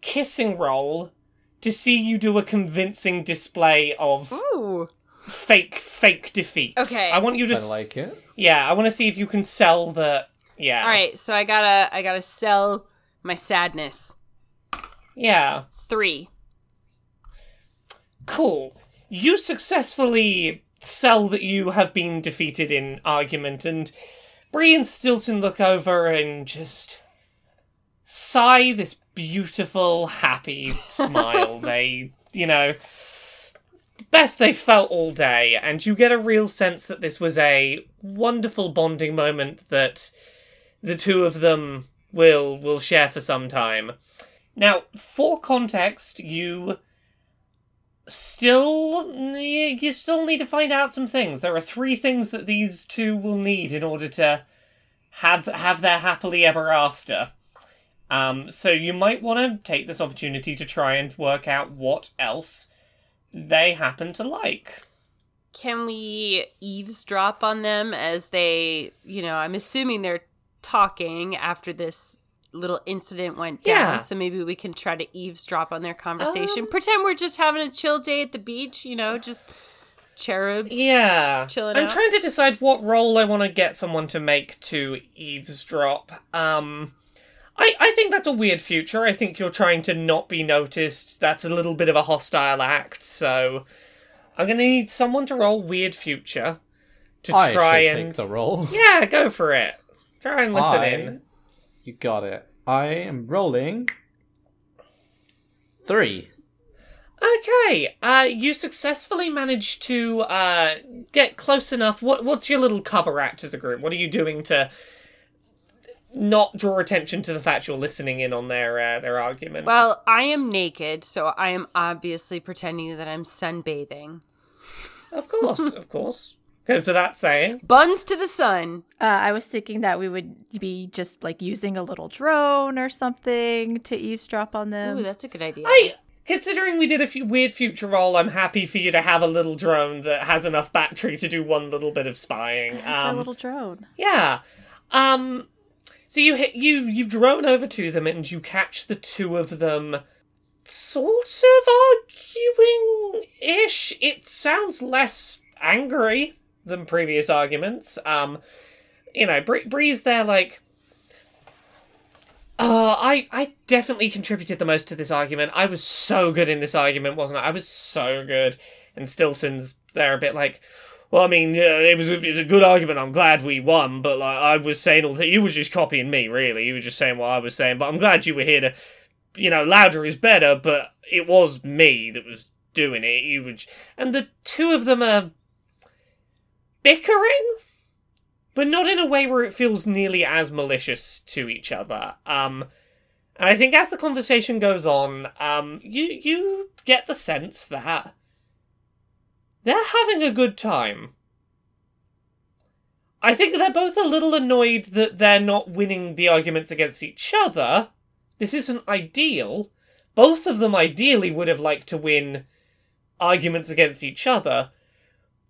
kissing roll to see you do a convincing display of Ooh. Fake fake defeat. Okay. I want you to. I s- like it. Yeah, I want to see if you can sell the. Yeah. All right, so I gotta, I gotta sell my sadness. Yeah. Three. Cool. You successfully sell that you have been defeated in argument, and Bree and Stilton look over and just sigh this beautiful, happy smile. They, you know, best they've felt all day, and you get a real sense that this was a wonderful bonding moment that the two of them will will share for some time. Now, for context, you still you still need to find out some things. There are three things that these two will need in order to have have their happily ever after. Um, so you might want to take this opportunity to try and work out what else they happen to like. Can we eavesdrop on them as they, you know, I'm assuming they're talking after this little incident went down. Yeah. So maybe we can try to eavesdrop on their conversation. Um, Pretend we're just having a chill day at the beach, you know, just cherubs. Yeah. Chilling I'm out. trying to decide what role I want to get someone to make to eavesdrop. Um I, I think that's a weird future. I think you're trying to not be noticed. That's a little bit of a hostile act, so I'm gonna need someone to roll weird future to I try and take the role. Yeah, go for it. Try and listen I- in. You got it. I am rolling three. Okay, uh, you successfully managed to uh, get close enough. What what's your little cover act as a group? What are you doing to not draw attention to the fact you're listening in on their uh, their argument? Well, I am naked, so I am obviously pretending that I'm sunbathing. of course, of course, goes without saying. Buns to the sun. Uh, I was thinking that we would be just like using a little drone or something to eavesdrop on them. Ooh, that's a good idea. I, considering we did a few weird future roll, I'm happy for you to have a little drone that has enough battery to do one little bit of spying. a Um, little drone. Yeah. Um so you hit you you drone over to them and you catch the two of them sort of arguing ish. It sounds less angry than previous arguments. Um you know, Bree Bree's there like uh, I I definitely contributed the most to this argument. I was so good in this argument, wasn't I? I was so good. And Stilton's there a bit like, well, I mean, it was a, it was a good argument. I'm glad we won, but like I was saying all that you were just copying me, really. You were just saying what I was saying. But I'm glad you were here to, you know, louder is better. But it was me that was doing it. You would, and the two of them are bickering, but not in a way where it feels nearly as malicious to each other. Um, and I think as the conversation goes on, um, you you get the sense that they're having a good time. I think they're both a little annoyed that they're not winning the arguments against each other. This isn't ideal. Both of them ideally would have liked to win arguments against each other,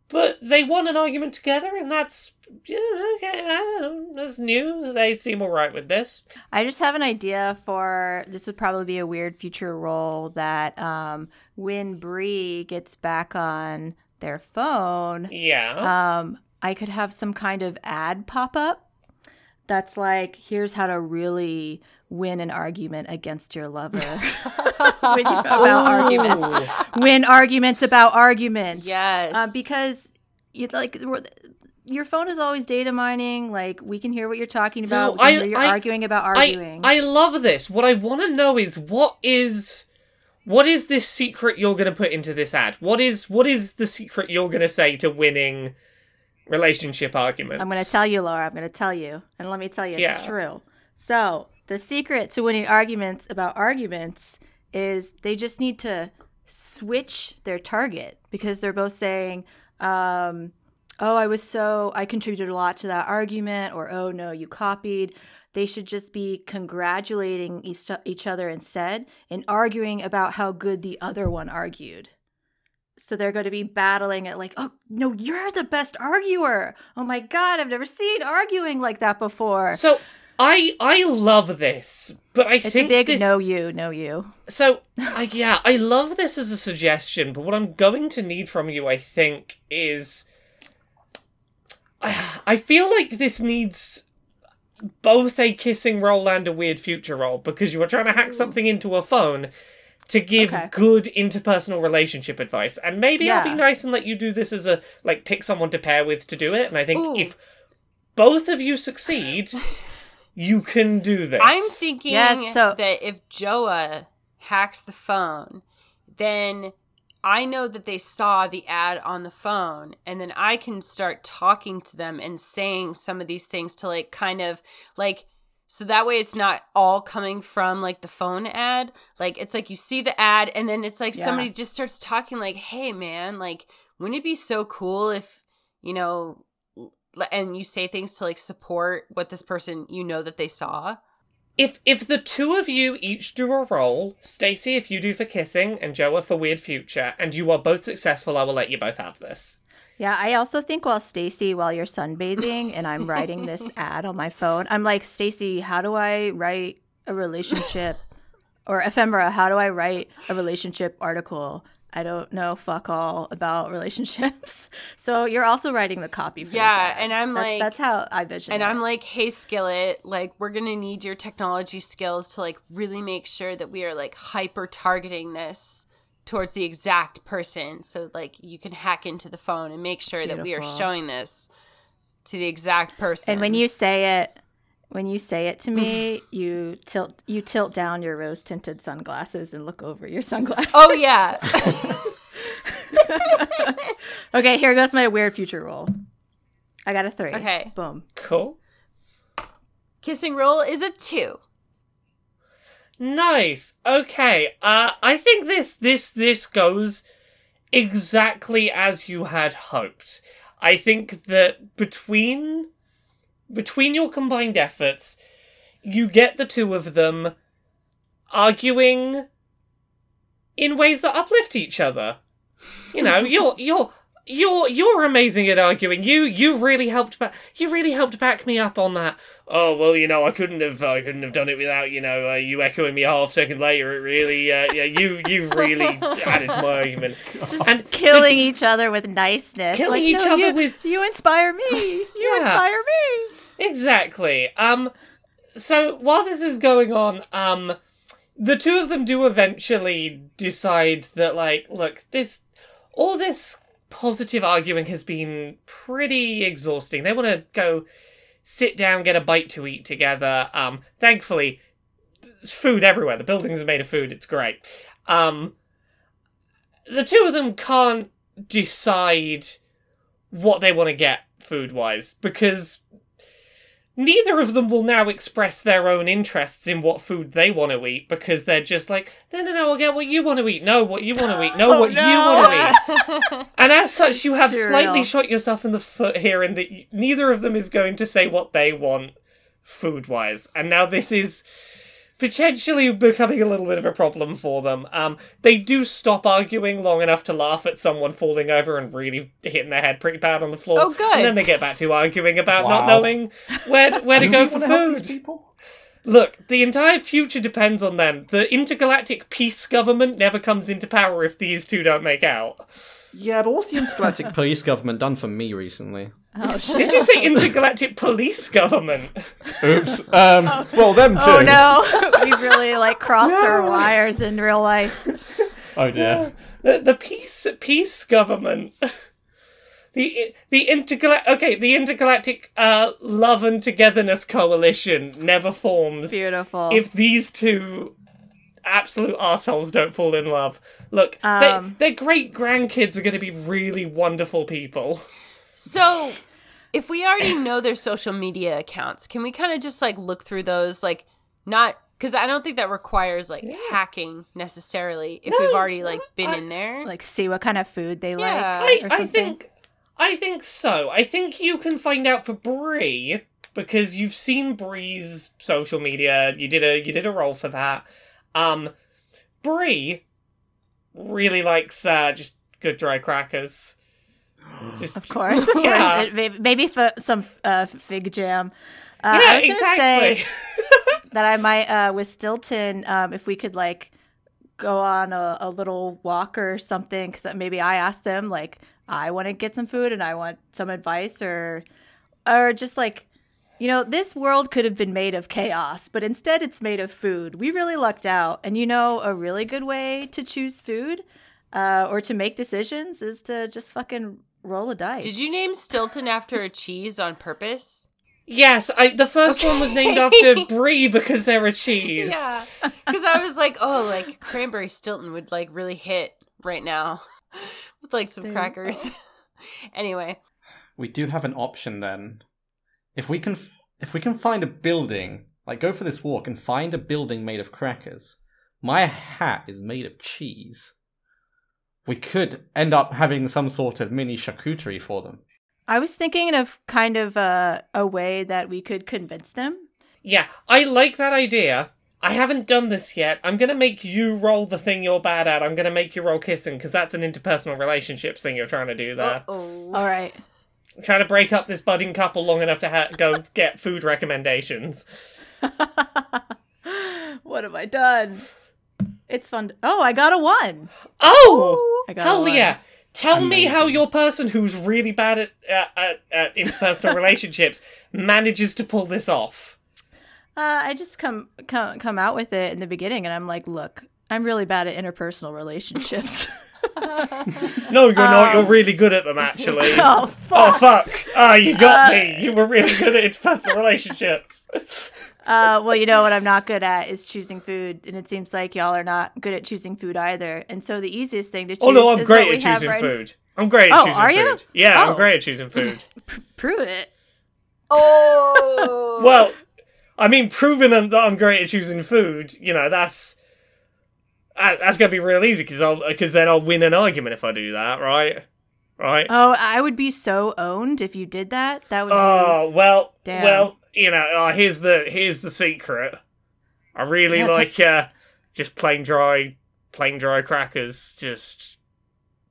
but they won an argument together, and that's yeah, okay. That's new. They seem all right with this. I just have an idea for this would probably be a weird future role that um, when Bree gets back on their phone, Yeah. um, I could have some kind of ad pop up that's like, here's how to really win an argument against your lover. When you- about arguments. Win arguments about arguments. Yes. Uh, because you like your phone is always data mining. Like we can hear what you're talking about. we can I- you're I- arguing about arguing. I, I love this. What I want to know is what is what is this secret you're going to put into this ad? What is what is the secret you're going to say to winning relationship arguments? I'm going to tell you, Laura. I'm going to tell you, and let me tell you, it's Yeah. true. So the secret to winning arguments about arguments is they just need to switch their target because they're both saying, um, "Oh, I was so I contributed a lot to that argument," or "Oh no, you copied." They should just be congratulating each, each other instead and arguing about how good the other one argued. So they're going to be battling it like, oh, no, you're the best arguer. Oh my God, I've never seen arguing like that before. So I I love this, but I it's a think big this no you, no you. So, I, yeah, I love this as a suggestion, but what I'm going to need from you, I think, is. I, I feel like this needs both a kissing role and a weird future role because you are trying to hack something into a phone to give Okay. good interpersonal relationship advice. And maybe I'll be nice and let you do this as a like pick someone to pair with to do it. And I think Ooh. if both of you succeed, you can do this. I'm thinking Yes, so- that if Joa hacks the phone, then I know that they saw the ad on the phone, and then I can start talking to them and saying some of these things to like kind of like so that way it's not all coming from like the phone ad. Like it's like you see the ad and then it's like Yeah. somebody just starts talking like, "Hey man, like wouldn't it be so cool if, you know, and you say things to like support what this person you know that they saw?" If if the two of you each do a roll, Stacy, if you do for kissing and Joa for weird future, and you are both successful, I will let you both have this. Yeah, I also think while Stacy, while you're sunbathing and I'm writing this ad on my phone, I'm like, Stacy, how do I write a relationship or ephemera, how do I write a relationship article? I don't know fuck all about relationships. So you're also writing the copy for Yeah, and I'm That's- like- that's how I vision And it. I'm like, "Hey Skillet, like we're going to need your technology skills to like really make sure that we are like hyper targeting this towards the exact person so like you can hack into the phone and make sure that we are showing this to the exact person." And when you say it, when you say it to me, you tilt you tilt down your rose tinted sunglasses and look over your sunglasses. Oh yeah. Okay, here goes my weird future roll. I got a three. Okay. Boom. Cool. Kissing roll is a 2. Nice. Okay. Uh I think this this this goes exactly as you had hoped. I think that between between your combined efforts, you get the two of them arguing in ways that uplift each other. You know, you're you're you're you're amazing at arguing. You you really helped back you really helped back me up on that. Oh well, you know, I couldn't have I couldn't have done it without you know uh, you echoing me a half second later. It really uh, yeah you you really added to my argument. and Killing each other with niceness. Killing Like, each no, other you, with- You inspire me. You Yeah. inspire me. Exactly. Um so while this is going on, um the two of them do eventually decide that like look, this all this positive arguing has been pretty exhausting. They want to go sit down, get a bite to eat together. Um thankfully there's food everywhere. The buildings are made of food. It's great. Um the two of them can't decide what they want to get food wise because neither of them will now express their own interests in what food they want to eat because they're just like, no, no, no, I'll get what you want to eat. No, what you want to eat. No, Oh, what you want to eat. And as such, you have Too slightly shot yourself in the foot here in that neither of them is going to say what they want food wise. And now this is potentially becoming a little bit of a problem for them. Um, they do stop arguing long enough to laugh at someone falling over and really hitting their head pretty bad on the floor. Oh, good. And then they get back to arguing about not knowing where where to go we for wanna food. Look, the entire future depends on them. The intergalactic peace government never comes into power if these two don't make out. Yeah, but what's the intergalactic police government done for me recently? Oh shit. Did you say intergalactic police government? Oops. Um, well, them too. Oh no, we really like crossed our wires in real life. Oh dear. The the peace peace government. The the intergal okay the intergalactic uh, love and togetherness coalition never forms Beautiful. if these two absolute assholes don't fall in love. Look, Um. they, their great grandkids are going to be really wonderful people. So, if we already know their social media accounts, can we kind of just like look through those? Like, not because I don't think that requires like hacking necessarily. If we've already like been in there, like see what kind of food they Yeah. like. I, or I something. think I think so. I think you can find out for Bree because you've seen Bree's social media. You did a you did a role for that. Um, Bree really likes uh, just good dry crackers. Just, Of course, of. Yeah. It- maybe, maybe for some uh, fig jam. Uh, yeah, I was exactly. say that I might uh, with Stilton, um, if we could like go on a, a little walk or something, because maybe I asked them like I want to get some food and I want some advice, or or just like you know this world could have been made of chaos, but instead it's made of food. We really lucked out, and you know a really good way to choose food uh, or to make decisions is to just fucking roll a dice. did you name Stilton after a cheese on purpose? yes, I, the first one was named after Brie because they're a cheese. Yeah, because I was like, oh, like cranberry Stilton would like really hit right now with like some There crackers. anyway, We do have an option then. If we can, f- if we can find a building, like go for this walk and find a building made of crackers. My hat is made of cheese. We could end up having some sort of mini charcuterie for them. I was thinking of kind of a, a way that we could convince them. Yeah, I like that idea. I haven't done this yet. I'm gonna make you roll the thing you're bad at. I'm gonna make you roll kissing because that's an interpersonal relationships thing you're trying to do there. oh, All right. Trying to break up this budding couple long enough to ha- go get food recommendations. what have I done? It's fun. oh, I got a one. Oh, I got hell one. yeah! Tell me how your person who's really bad at, at, at, at interpersonal relationships manages to pull this off. Uh, I just come, come come out with it in the beginning, and I'm like, look, I'm really bad at interpersonal relationships. No, you're not. You're Um, really good at them, actually. oh fuck! Oh fuck! fuck! Ah, you got Uh, me. You were really good at interpersonal relationships. Uh, well, you know what I'm not good at is choosing food, and it seems like y'all are not good at choosing food either. And so the easiest thing to choose. Oh no, I'm is great we at have choosing right- food. I'm great at Oh, choosing are food. you? Yeah, I'm Oh. great at choosing food. P- prove it. oh, well, I mean, proving that I'm great at choosing food, you know, that's that- that's gonna be real easy because I'll because then I'll win an argument if I do that, right? Right. Oh, I would be so owned if you did that. That would. be... Oh well, Damn. well, you know, uh, here's the here's the secret. I really Yeah, t- like uh, just plain dry, plain dry crackers. Just,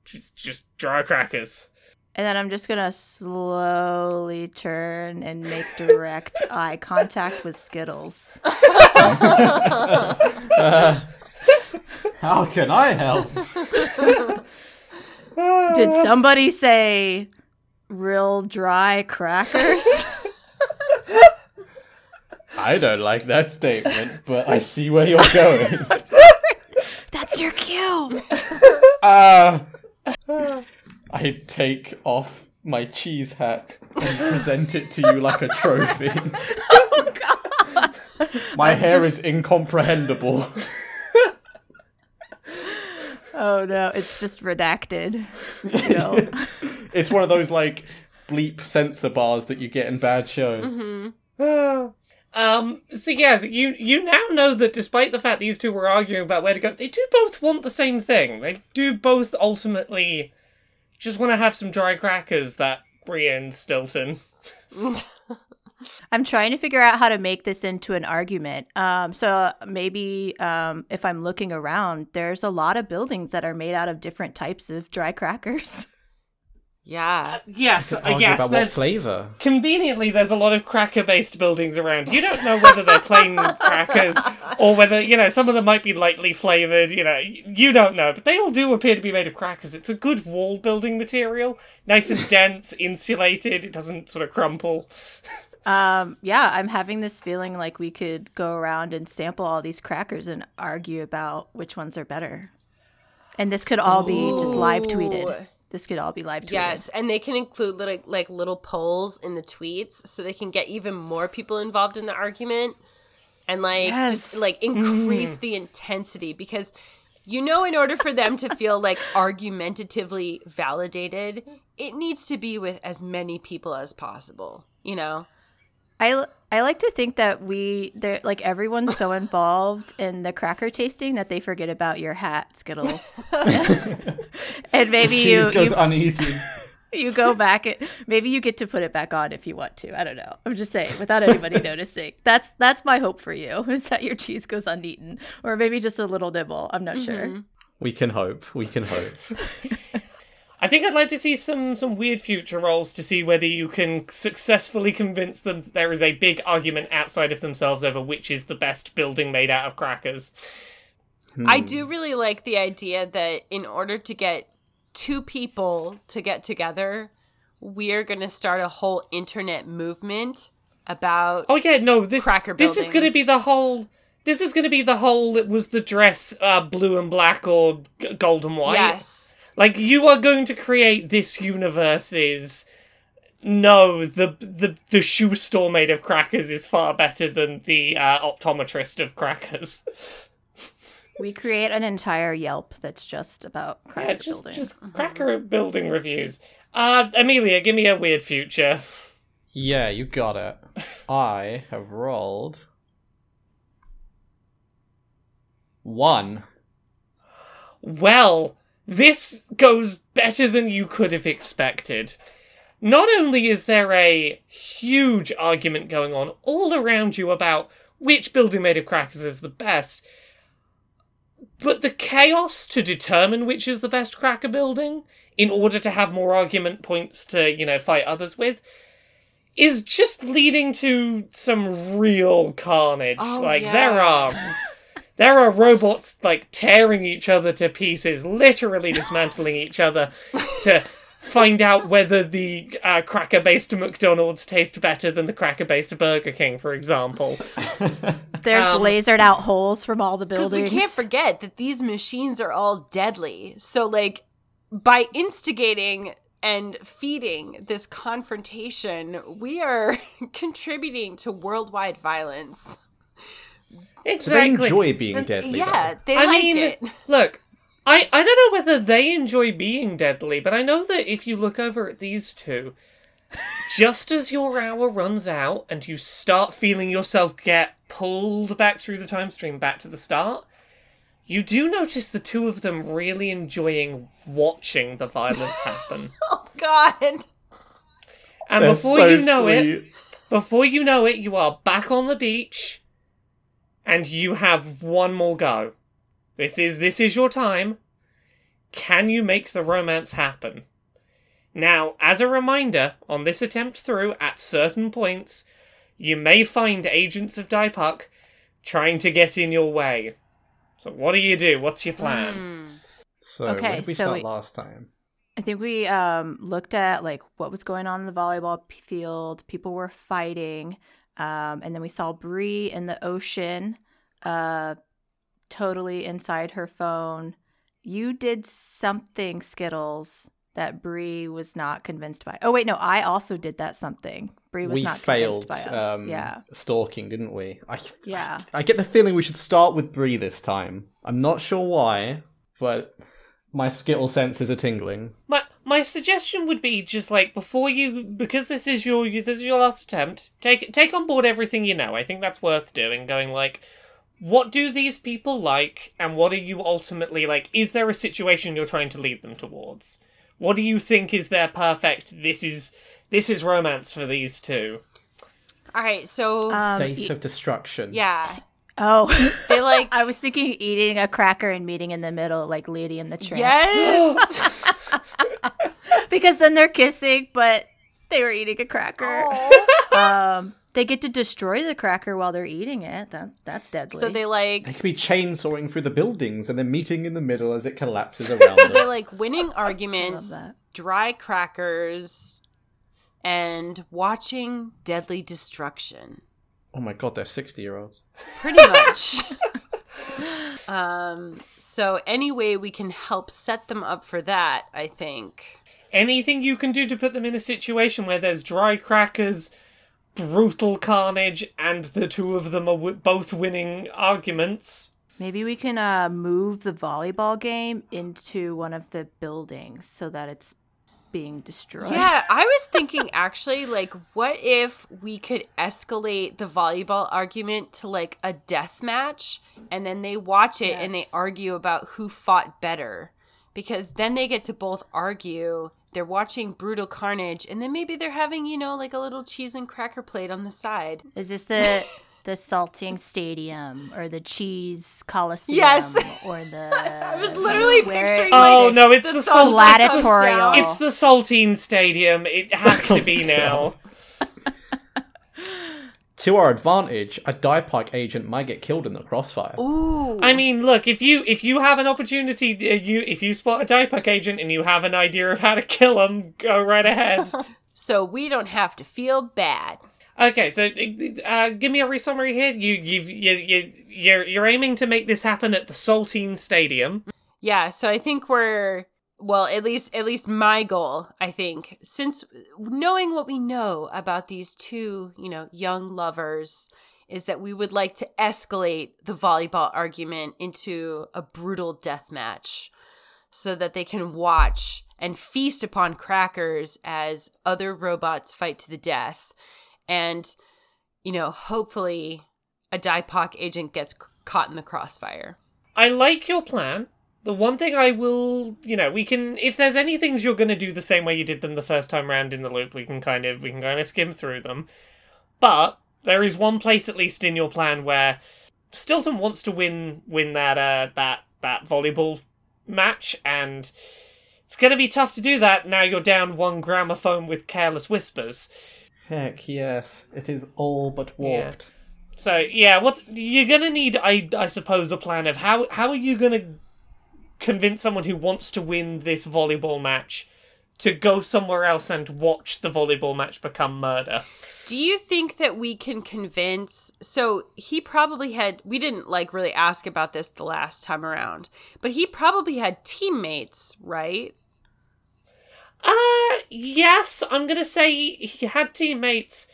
just, just dry crackers. And then I'm just gonna slowly turn and make direct eye contact with Skittles. Uh, how can I help? Did somebody say real dry crackers? I don't like that statement, but I see where you're going. That's your cue. Uh, I take off my cheese hat and present it to you like a trophy. Oh god. My hair is incomprehensible. Oh no, it's just redacted. You know? It's one of those like bleep censor bars that you get in bad shows. um. So yes, you you now know that despite the fact these two were arguing about where to go, they do both want the same thing. They do both ultimately just want to have some dry crackers. That Bree and Stilton. I'm trying to figure out how to make this into an argument. Um, so maybe um, if I'm looking around, there's a lot of buildings that are made out of different types of dry crackers. yeah. Yes, uh, Argue yes. about what flavor. Conveniently, there's a lot of cracker-based buildings around. You don't know whether they're plain crackers or whether you know some of them might be lightly flavored. You know, you don't know, but they all do appear to be made of crackers. It's a good wall building material, nice and dense, insulated. It doesn't sort of crumple. Um, yeah, I'm having this feeling like we could go around and sample all these crackers and argue about which ones are better. And this could all be just live tweeted. This could all be live tweeted. Yes, and they can include little like little polls in the tweets so they can get even more people involved in the argument and like just like increase the intensity because you know in order for them to feel like argumentatively validated, it needs to be with as many people as possible, you know. I I like to think that we they're like everyone's so involved in the cracker tasting that they forget about your hat, Skittles. and maybe you goes you, uneaten. you go back and maybe you get to put it back on if you want to. I don't know. I'm just saying without anybody noticing. That's that's my hope for you is that your cheese goes uneaten or maybe just a little nibble. I'm not sure. Mm-hmm. We can hope. We can hope. I think I'd like to see some some weird future roles to see whether you can successfully convince them that there is a big argument outside of themselves over which is the best building made out of crackers. I do really like the idea that in order to get two people to get together, we're going to start a whole internet movement about Oh yeah, no, this Cracker this is going to be the whole. This is going to be the whole. It was the dress uh, blue and black or g- gold and white. Yes. Like you are going to create this universe's. No, the the the shoe store made of crackers is far better than the uh, optometrist of crackers. We create an entire Yelp that's just about cracker Yeah, just, buildings. just cracker building reviews. Uh, Amelia, give me a weird future. Yeah, you got it. I have rolled one. Well, this goes better than you could have expected. Not only is there a huge argument going on all around you about which building made of crackers is the best, but the chaos to determine which is the best cracker building in order to have more argument points to, you know, fight others with is just leading to some real carnage. Oh, like yeah. there are there are robots like tearing each other to pieces, literally dismantling each other to find out whether the uh, cracker-based McDonald's taste better than the cracker-based Burger King, for example. There's um, lasered out holes from all the buildings. Because buildings. we can't forget that these machines are all deadly. So, like, by instigating and feeding this confrontation, we are contributing to worldwide violence. So they enjoy being And- deadly. yeah, though. they I like mean, it. look, I, I don't know whether they enjoy being deadly, but I know that if you look over at these two, just as your hour runs out and you start feeling yourself get pulled back through the time stream back to the start, you do notice the two of them really enjoying watching the violence happen. Oh, God. And They're before so you know it, before you know it, you are back on the beach and you have one more go. This is this is your time. Can you make the romance happen? Now, as a reminder, on this attempt through, at certain points, you may find agents of Diepuck trying to get in your way. So what do you do? What's your plan? Hmm. So Okay, where did we so start we- last time? I think we um, looked at like what was going on in the volleyball field. People were fighting, um, and then we saw Bree in the ocean, uh, totally inside her phone. You did something, Skittles, that Bree was not convinced by. Oh wait, no, I also did that something. Bree was we not failed convinced by us. um, yeah, stalking, didn't we? I, Yeah. I, I get the feeling we should start with Bree this time. I'm not sure why, but my skittle senses are tingling. My my suggestion would be just like before you because this is your this is your last attempt. Take take on board everything you know. I think that's worth doing. Going like, what do these people like, and what are you ultimately like? Is there a situation you're trying to lead them towards? What do you think is their perfect? This is this is romance for these two. All right, so um, Date y- of destruction. yeah, oh, they like I was thinking eating a cracker and meeting in the middle, like Lady in the Tramp. yes. because then they're kissing, but they were eating a cracker. Um, they get to destroy the cracker while they're eating it. That that's deadly. so they like They could be chainsawing through the buildings and then meeting in the middle as it collapses around So they them. like winning arguments, dry crackers, and watching deadly destruction. Oh my god, they're 60 year olds. Pretty much. um. So any way we can help set them up for that, I think. Anything you can do to put them in a situation where there's dry crackers, brutal carnage, and the two of them are w- both winning arguments. Maybe we can uh, move the volleyball game into one of the buildings so that it's being destroyed. Yeah, I was thinking actually, like, what if we could escalate the volleyball argument to like a death match and then they watch it and they argue about who fought better? Because then they get to both argue. They're watching brutal carnage, and then maybe they're having, you know, like a little cheese and cracker plate on the side. Is this the the salting stadium or the cheese coliseum? Yes. Or the I was literally where- picturing. Oh, like, no, it's the sun Salt- that comes Gladiatorial. down. It's the Saltine Stadium. It has to be now. To our advantage, a Diepuck agent might get killed in the crossfire. Ooh. I mean, look if you if you have an opportunity, uh, you if you spot a Diepuck agent and you have an idea of how to kill him, go right ahead. so we don't have to feel bad. Okay, so uh, give me a resummary here. You you've you you you're you're aiming to make this happen at the Saltine Stadium. Yeah, so I think we're well, at least at least my goal, I think, since knowing what we know about these two, you know, young lovers is that we would like to escalate the volleyball argument into a brutal death match so that they can watch and feast upon crackers as other robots fight to the death. And, you know, hopefully a Diepuck agent gets c- caught in the crossfire. I like your plan. The one thing I will, you know, we can if there's any things you're going to do the same way you did them the first time round in the loop, we can kind of we can kind of skim through them. But there is one place at least in your plan where Stilton wants to win win that uh that that volleyball match and it's going to be tough to do that now you're down one gramophone with careless whispers. Heck yes, it is all but warped. So yeah, what you're gonna need, I I suppose, a plan of how how are you gonna convince someone who wants to win this volleyball match to go somewhere else and watch the volleyball match become murder? Do you think that we can convince? So he probably had, we didn't like really ask about this the last time around, but he probably had teammates, right? Uh yes, I'm gonna say he had teammates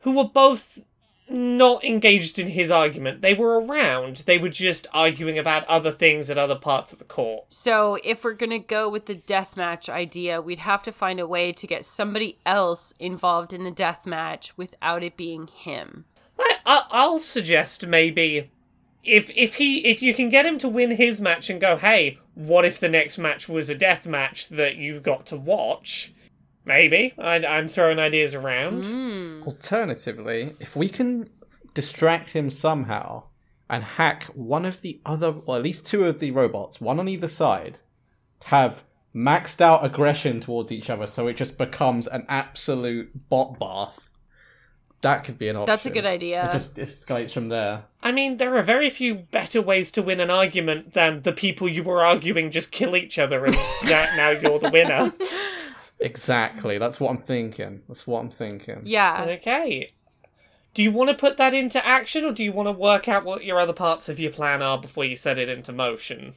who were both not engaged in his argument. They were around. They were just arguing about other things at other parts of the court. So if we're going to go with the deathmatch idea, we'd have to find a way to get somebody else involved in the deathmatch without it being him. I, I I'll suggest maybe if if he if you can get him to win his match and go, hey, what if the next match was a death match that you got to watch? Maybe I, I'm throwing ideas around. Mm. Alternatively, if we can distract him somehow and hack one of the other, or at least two of the robots, one on either side, to have maxed out aggression towards each other so it just becomes an absolute bot bath. That could be an option. That's a good idea. It just escalates from there. I mean, there are very few better ways to win an argument than the people you were arguing just kill each other and now, now you're the winner. Exactly. That's what I'm thinking. That's what I'm thinking. Yeah. Okay. Do you want to put that into action or do you want to work out what your other parts of your plan are before you set it into motion?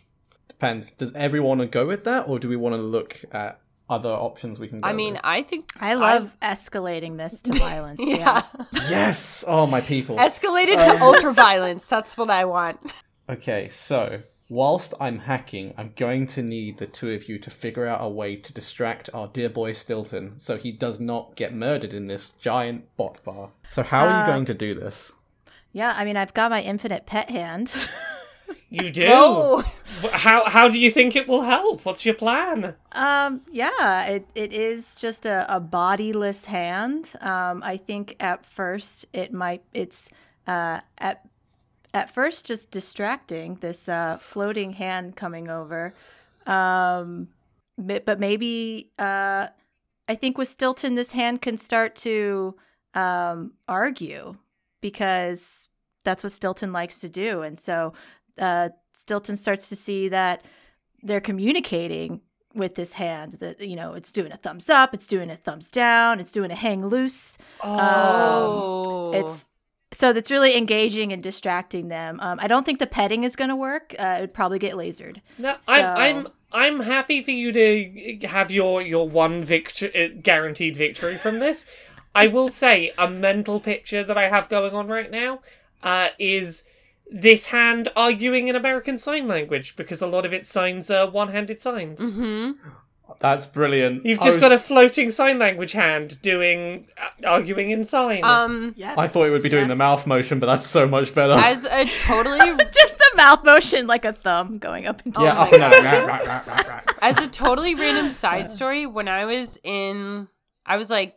Depends. Does everyone want to go with that, or do we want to look at other options we can go I mean, with? I think I love escalating this to violence. yeah. yeah. Yes! Oh, my people. Escalated to um, ultra violence. That's what I want. Okay, so whilst I'm hacking, I'm going to need the two of you to figure out a way to distract our dear boy Stilton so he does not get murdered in this giant bot bath. So, how are you uh, going to do this? Yeah, I mean, I've got my infinite pet hand. You do? Oh, How, how do you think it will help? What's your plan? Um, yeah, it, it is just a, a bodiless hand. Um, I think at first it might it's uh at at first just distracting this uh floating hand coming over. Um but, but maybe uh I think with Stilton this hand can start to um argue because that's what Stilton likes to do. And so uh Stilton starts to see that they're communicating with this hand that you know it's doing a thumbs up it's doing a thumbs down it's doing a hang loose. Oh, it's so that's really engaging and distracting them. Um, i don't think the petting is going to work. Uh, it would probably get lasered. No, So- I'm, I'm, I'm happy for you to have your, your one victory, guaranteed victory from this. I will say a mental picture that I have going on right now uh, is this hand arguing in American Sign Language because a lot of its signs are one-handed signs. hmm That's brilliant. You've I just was- got a floating sign language hand doing uh, arguing in sign. Um, yes I thought it would be doing the mouth motion, but that's so much better. as a totally just the mouth motion like a thumb going up and down yeah. oh, as a totally random side story, when I was in, I was like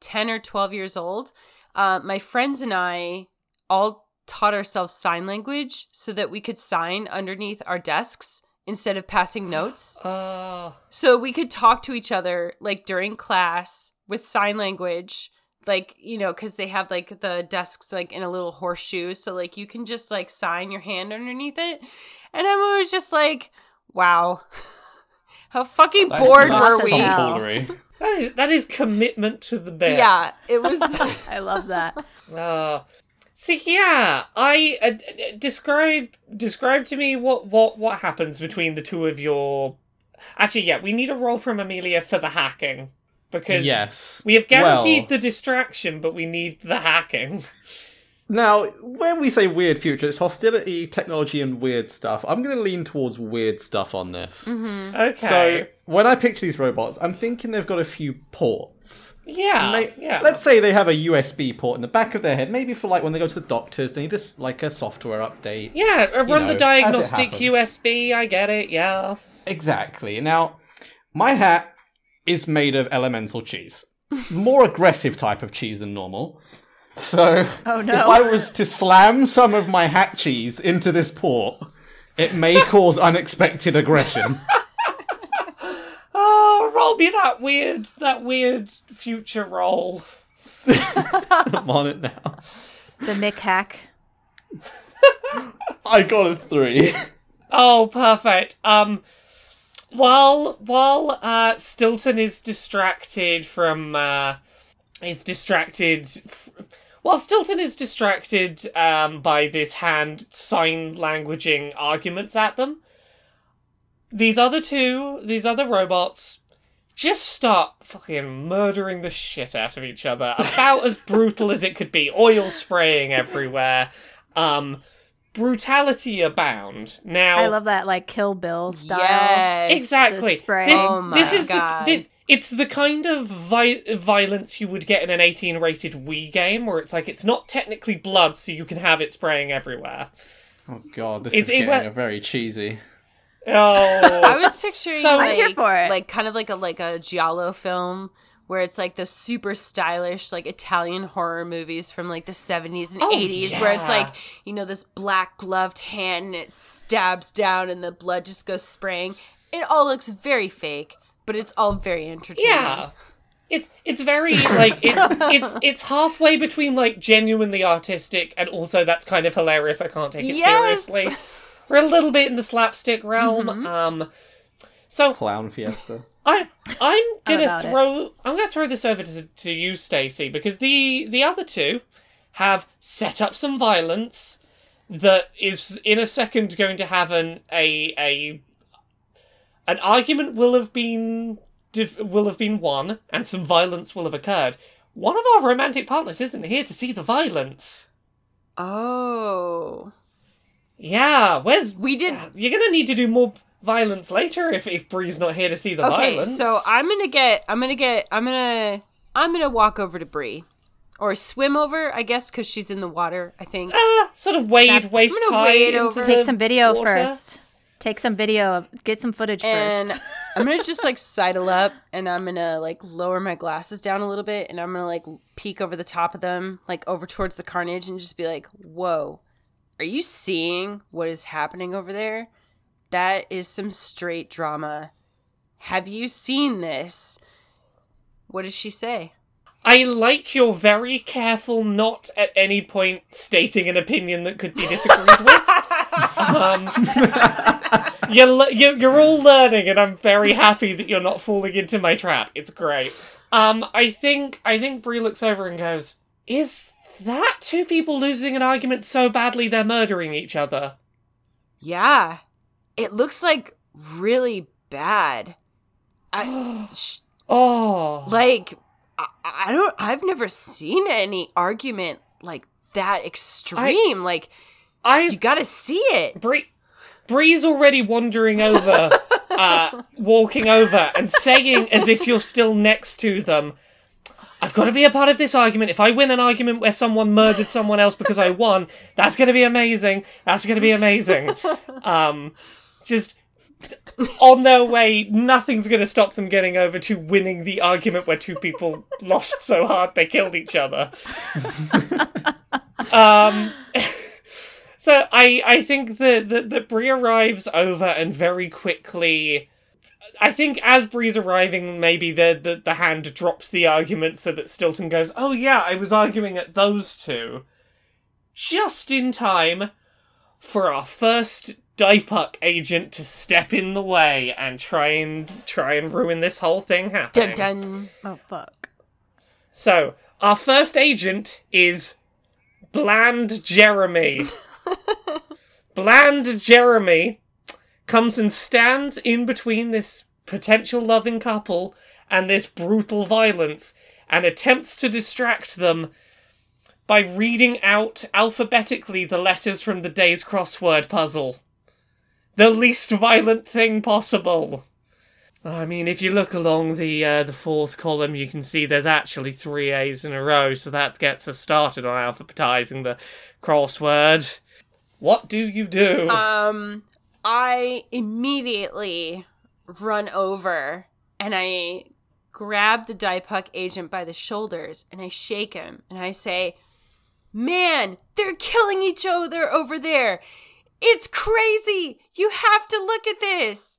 10 or 12 years old, uh, my friends and I all taught ourselves sign language so that we could sign underneath our desks instead of passing notes. Uh, So we could talk to each other like during class with sign language. Like, you know, because they have like the desks like in a little horseshoe. So like you can just like sign your hand underneath it. And Emma was just like, wow. How fucking That's bored were we? tomfoolery. Tomfoolery. that, is, that is commitment to the bit. Yeah, it was. i love that Uh, see, yeah, I uh, d- d- describe describe to me what what what happens between the two of your. Actually, yeah, we need a roll from Amelia for the hacking because Yes. we have guaranteed Well, the distraction, but we need the hacking. Now, when we say weird future, it's hostility, technology, and weird stuff. I'm going to lean towards weird stuff on this. Okay. So, when I picture these robots, I'm thinking they've got a few ports. Yeah, May- yeah. Let's say they have a USB port in the back of their head, maybe for like when they go to the doctors, they need just like a software update. yeah, uh, run know, the diagnostic. USB. I get it. Yeah. Exactly. Now, my hat is made of elemental cheese. More aggressive type of cheese than normal. So, Oh, no. if I was to slam some of my hat cheese into this port, it may cause unexpected aggression. Oh, roll me that weird, that weird future roll. I'm on it now. The Mick hack. I got a three. Oh, perfect. Um, while while uh Stilton is distracted from uh is distracted while Stilton is distracted um by this hand sign languaging arguments at them, these other two, these other robots just start fucking murdering the shit out of each other. About as brutal as it could be. Oil spraying everywhere. Um brutality abound. Now I love that like Kill Bill style. Yes. Exactly. Spray. This, Oh my this is God. the, thi- it's the kind of vi- violence you would get in an 18 rated Wii game where it's like it's not technically blood so you can have it spraying everywhere. Oh god, this It's- is it getting wa- a very cheesy. Oh. I Oh. was picturing So- like, for it. like kind of like a like a giallo film where it's like the super stylish like Italian horror movies from like the 70s and Oh, 80s where it's like you know this black gloved hand and it stabs down and the blood just goes spraying. It all looks very fake, but it's all very entertaining. yeah. It's it's very like it's it's it's halfway between like genuinely artistic and also that's kind of hilarious. I can't take it Yes. seriously. We're a little bit in the slapstick realm. Mm-hmm. Um so Clown fiesta. I I'm gonna about it. throw I'm gonna throw this over to to you, Stacy, because the the other two have set up some violence that is in a second going to have an a a an argument will have been will have been won and some violence will have occurred. One of our romantic partners isn't here to see the violence. Oh. Yeah, where's We did you're gonna need to do more violence later if if Bree's not here to see the Okay, violence. so I'm gonna get, I'm gonna get, I'm gonna, I'm gonna walk over to Bree, or swim over, I guess, because she's in the water. I think. Ah, sort of wade waist I'm gonna high wade into over. the Take some video water. first. Take some video. Of, get some footage and first. I'm gonna just like sidle up, and I'm gonna like lower my glasses down a little bit, and I'm gonna like peek over the top of them, like over towards the carnage, and just be like, "Whoa, are you seeing what is happening over there? That is some straight drama. Have you seen this?" What does she say? I like you're very careful not at any point stating an opinion that could be disagreed with. um, you're, you're you're all learning, and I'm very happy that you're not falling into my trap. It's great. Um, I think I think Bree looks over and goes, "Is that two people losing an argument so badly they're murdering each other?" Yeah, it looks like really bad. I, sh- Oh, like I, I don't i've never seen any argument like that extreme like I you gotta see it Bree, Bree's already wandering over, uh, walking over, and saying as if you're still next to them. I've got to be a part of this argument. If I win an argument where someone murdered someone else because I won, that's going to be amazing. That's going to be amazing. Um, just on their way, nothing's going to stop them getting over to winning the argument where two people lost so hard they killed each other. um, so I I think that that, Bree arrives over and very quickly. I think as Bree's arriving, maybe the, the the hand drops the argument so that Stilton goes, "Oh yeah, I was arguing at those two, just in time for our first Diepuck agent to step in the way and try and try and ruin this whole thing happening." dun dun oh fuck. So, our first agent is Bland Jeremy. Bland Jeremy comes and stands in between this potential loving couple and this brutal violence and attempts to distract them by reading out alphabetically the letters from the day's crossword puzzle. The least violent thing possible. I mean, if you look along the uh, the fourth column, you can see there's actually three A's in a row, so that gets us started on alphabetizing the crossword. What do you do? Um, I immediately run over and I grab the Diepuck agent by the shoulders and I shake him and I say, Man, they're killing each other over there. It's crazy. You have to look at this.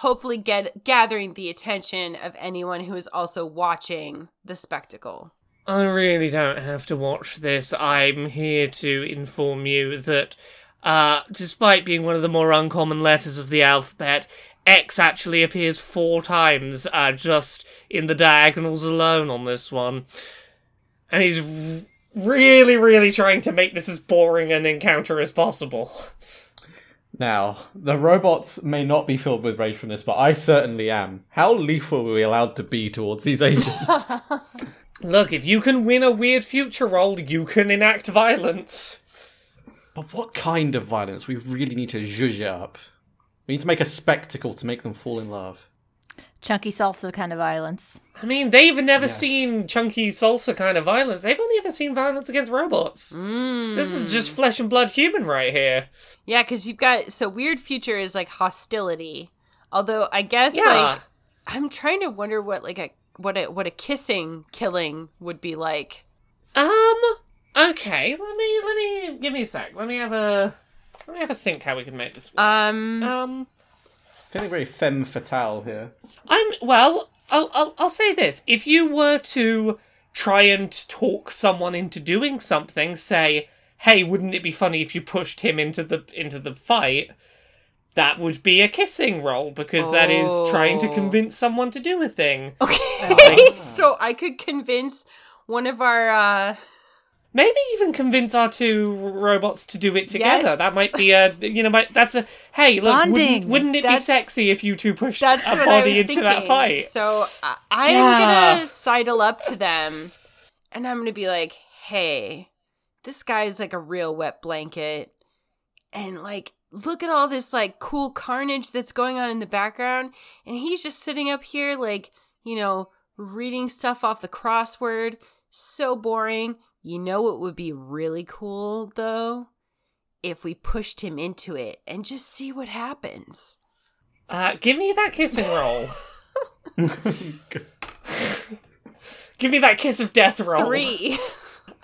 Hopefully, get gathering the attention of anyone who is also watching the spectacle. I really don't have to watch this. I'm here to inform you that, uh, despite being one of the more uncommon letters of the alphabet, X actually appears four times, uh, just in the diagonals alone on this one. And he's r- really, really trying to make this as boring an encounter as possible. Now, the robots may not be filled with rage from this, but I certainly am. How lethal are we allowed to be towards these agents? Look, if you can win a weird future roll, you can enact violence. But what kind of violence? We really need to zhuzh it up. We need to make a spectacle to make them fall in love. Chunky salsa kind of violence. I mean, they've never Yes. seen chunky salsa kind of violence. They've only ever seen violence against robots. This is just flesh and blood human right here. Yeah, because you've got so weird future is like hostility. Although I guess Yeah. like I'm trying to wonder what like a what a what a kissing killing would be like. Um. Okay. Let me. Let me. Give me a sec. Let me have a. Let me have a think how we can make this work. Um, Um. Feeling very femme fatale here. I'm well. I'll, I'll I'll say this: if you were to try and talk someone into doing something, say, "Hey, wouldn't it be funny if you pushed him into the into the fight?" That would be a kissing roll because that is trying to Oh. convince someone to do a thing. okay, so I could convince one of our uh Maybe even convince our two robots to do it together. Yes. That might be a you know, might, that's a hey look. Wouldn't, wouldn't it That's- be sexy if you two pushed that's a body into thinking. that fight? So I, I Yeah. am gonna sidle up to them, and I'm gonna be like, "Hey, this guy's like a real wet blanket, and like, look at all this like cool carnage that's going on in the background, and he's just sitting up here like, you know, reading stuff off the crossword. So boring. You know what would be really cool though." If we pushed him into it and just see what happens. Uh, give me that kissing roll. give me that kiss of death roll. Three.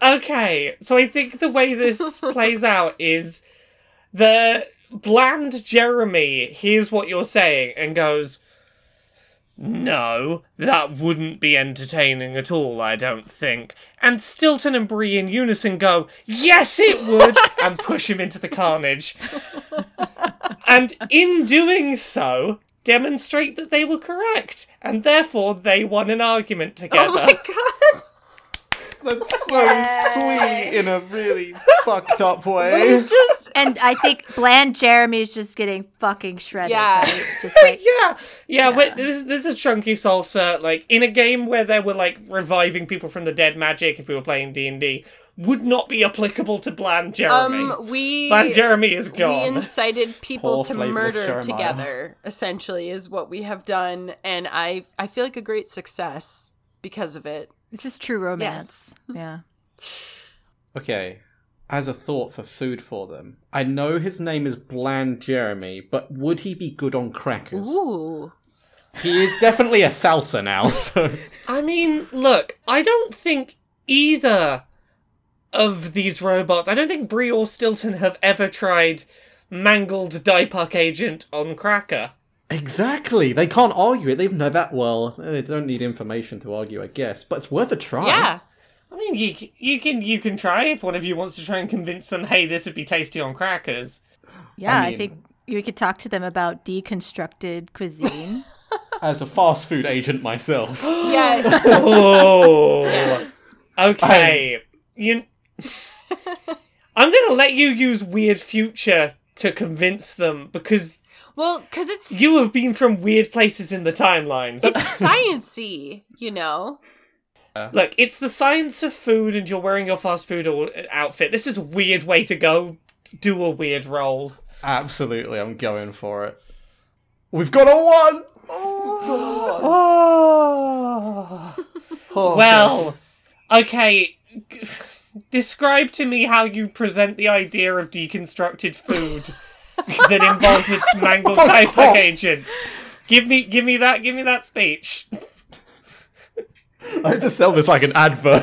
Okay, so I think the way this plays out is the bland Jeremy hears what you're saying and goes, No, that wouldn't be entertaining at all, I don't think. And Stilton and Bree in unison go, Yes, it would! and push him into the carnage. and in doing so, demonstrate that they were correct, and therefore they won an argument together. Oh my god. That's so sweet in a really fucked up way. We Just And I think Bland Jeremy's just getting fucking shredded. Yeah. right? Just like yeah, yeah, but this this is chunky salsa. Like in a game where they were like reviving people from the dead magic, if we were playing D and D, would not be applicable to Bland Jeremy. um we Bland Jeremy is gone. we incited people Poor to murder Jeremiah. together essentially is what we have done and I I feel like a great success because of it. This is true romance. Yeah. Okay, as a thought for food for them, I know his name is Bland Jeremy, but would he be good on crackers? Ooh. He is definitely a salsa now, so. I mean, look, I don't think either of these robots. I don't think Bree or Stilton have ever tried mangled Diepuck agent on Cracker. Exactly. They can't argue it. They know that Well, they don't need information to argue, I guess. But it's worth a try. Yeah. I mean, you you can you can try if one of you wants to try and convince them, hey, this would be tasty on crackers. Yeah, I, mean- think you could talk to them about deconstructed cuisine. As a fast food agent myself. Yes. Oh, yes. okay. You, I'm gonna let you use weird future to convince them because Well, cuz it's you have been from weird places in the timelines. it's sciency, you know. Look, it's the science of food, and you're wearing your fast food or- uh, outfit. This is a weird way to go. Do a weird role. Absolutely, I'm going for it. We've got a one. Oh. Oh, Well, okay. Describe to me how you present the idea of deconstructed food that involves a mangled Oh, Typhus God. agent. Give me, give me that, give me that speech. I have to sell this like an advert.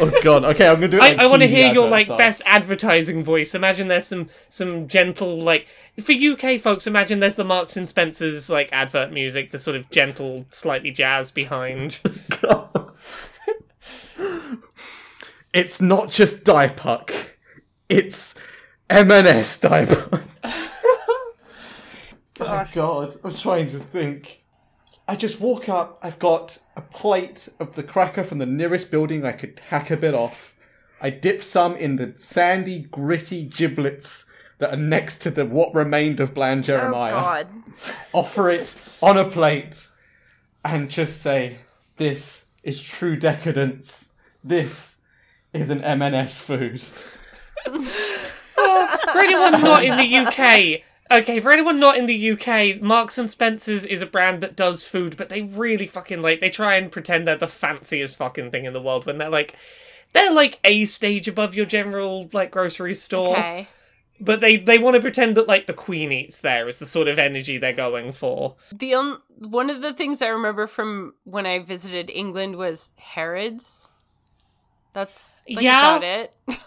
oh god. Okay, I'm gonna do it. I, Like I want to hear your like style. best advertising voice. Imagine there's some some gentle like for UK folks. Imagine there's the Marks and Spencers like advert music, the sort of gentle, slightly jazz behind. It's not just Diepuck. It's M&S Diepuck. oh god, I'm trying to think. I just walk up, I've got a plate of the cracker from the nearest building I could hack a bit off. I dip some in the sandy, gritty giblets that are next to the what remained of Bland oh, Jeremiah. Oh God. offer it on a plate and just say, "This is true decadence. This is an M&S food." for anyone not in the UK, okay, for anyone not in the UK, Marks and Spencers is a brand that does food, but they really fucking like they try and pretend they're the fanciest fucking thing in the world when they're like they're like a stage above your general like grocery store. Okay. But they they want to pretend that like the queen eats there is the sort of energy they're going for. The on- one of the things I remember from when I visited England was Harrods. That's like Yeah. about it.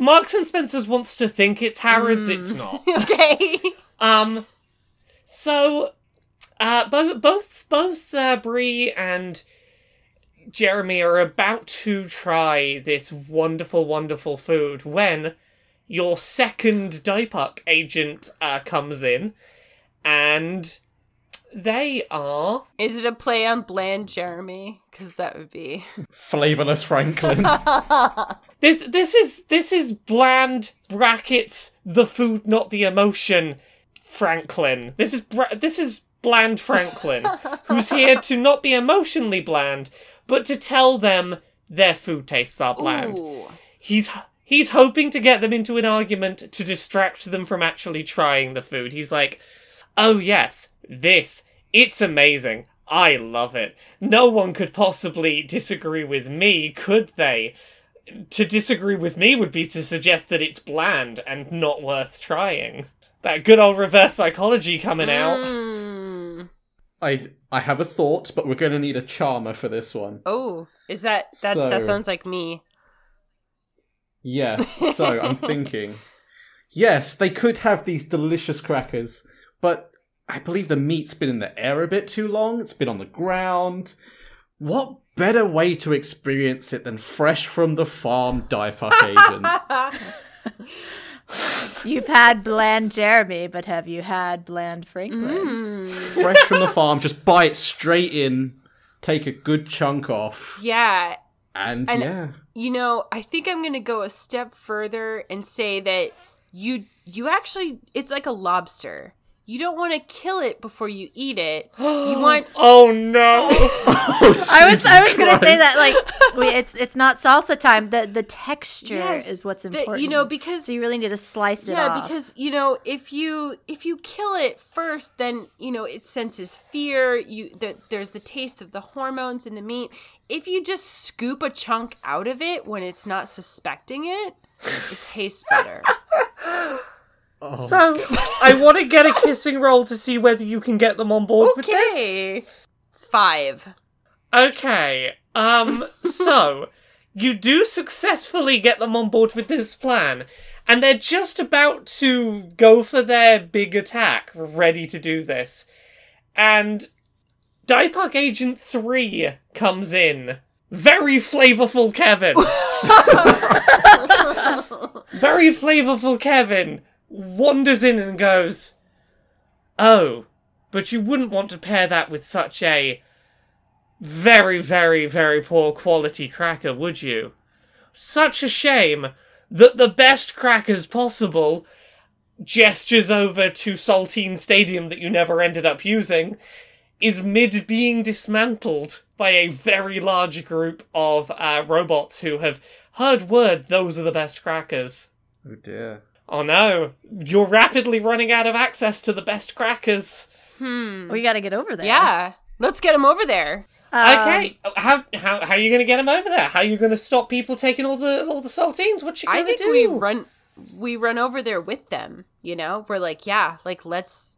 Marks and Spencers wants to think it's Harrods, it's not. okay. Um, so, uh, both both both uh, Bree and Jeremy are about to try this wonderful, wonderful food when your second Diepuck agent uh, comes in, and they are Is it a play on Bland Jeremy? Because that would be. Flavorless Franklin. this this is this is bland brackets the food, not the emotion. Franklin. This is bra- this is bland Franklin, who's here to not be emotionally bland, but to tell them their food tastes are bland. Ooh. He's he's hoping to get them into an argument to distract them from actually trying the food. He's like, "Oh yes, this it's amazing. I love it. No one could possibly disagree with me, could they?" To disagree with me would be to suggest that it's bland and not worth trying. That good old reverse psychology coming out. Mm. I I have a thought, but we're going to need a charmer for this one. Oh, is that that? That sounds like me. Yes. So I'm thinking, yes, they could have these delicious crackers, but I believe the meat's been in the air a bit too long. It's been on the ground. What better way to experience it than fresh from the farm diaper agent? You've had bland Jeremy, but have you had bland Franklin? Mm. fresh from the farm, just bite straight in, take a good chunk off, Yeah, and, And- yeah. you know, I think I'm going to go a step further and say that you you actually it's like a lobster. You don't want to kill it before you eat it. You want Oh no! Oh, I was I was gonna say that like we, it's it's not salsa time. The the texture Yes, is what's the- important. you know because so you really need to slice it yeah off. because you know if you if you kill it first then you know it senses fear you the, there's the taste of the hormones in the meat if you just scoop a chunk out of it when it's not suspecting it it tastes better so I want to get a kissing roll to see whether you can get them on board with this. okay five Okay. Um. so you do successfully get them on board with this plan, and they're just about to go for their big attack, ready to do this, and Diepuck Agent Three comes in. Very flavorful, Kevin. Very flavorful, Kevin wanders in and goes, "Oh, but you wouldn't want to pair that with such a." very, very, very poor quality cracker, would you? Such a shame that the best crackers possible gestures over to Saltine Stadium that you never ended up using is mid being dismantled by a very large group of uh, robots who have heard word those are the best crackers. Oh dear. Oh no, you're rapidly running out of access to the best crackers. Hmm. We got to get over there. Yeah. Let's get him over there. Um, okay, how how how are you gonna get them over there? How are you gonna stop people taking all the all the saltines? What you gonna do? I think do? we run we run over there with them, you know? We're like, yeah, like let's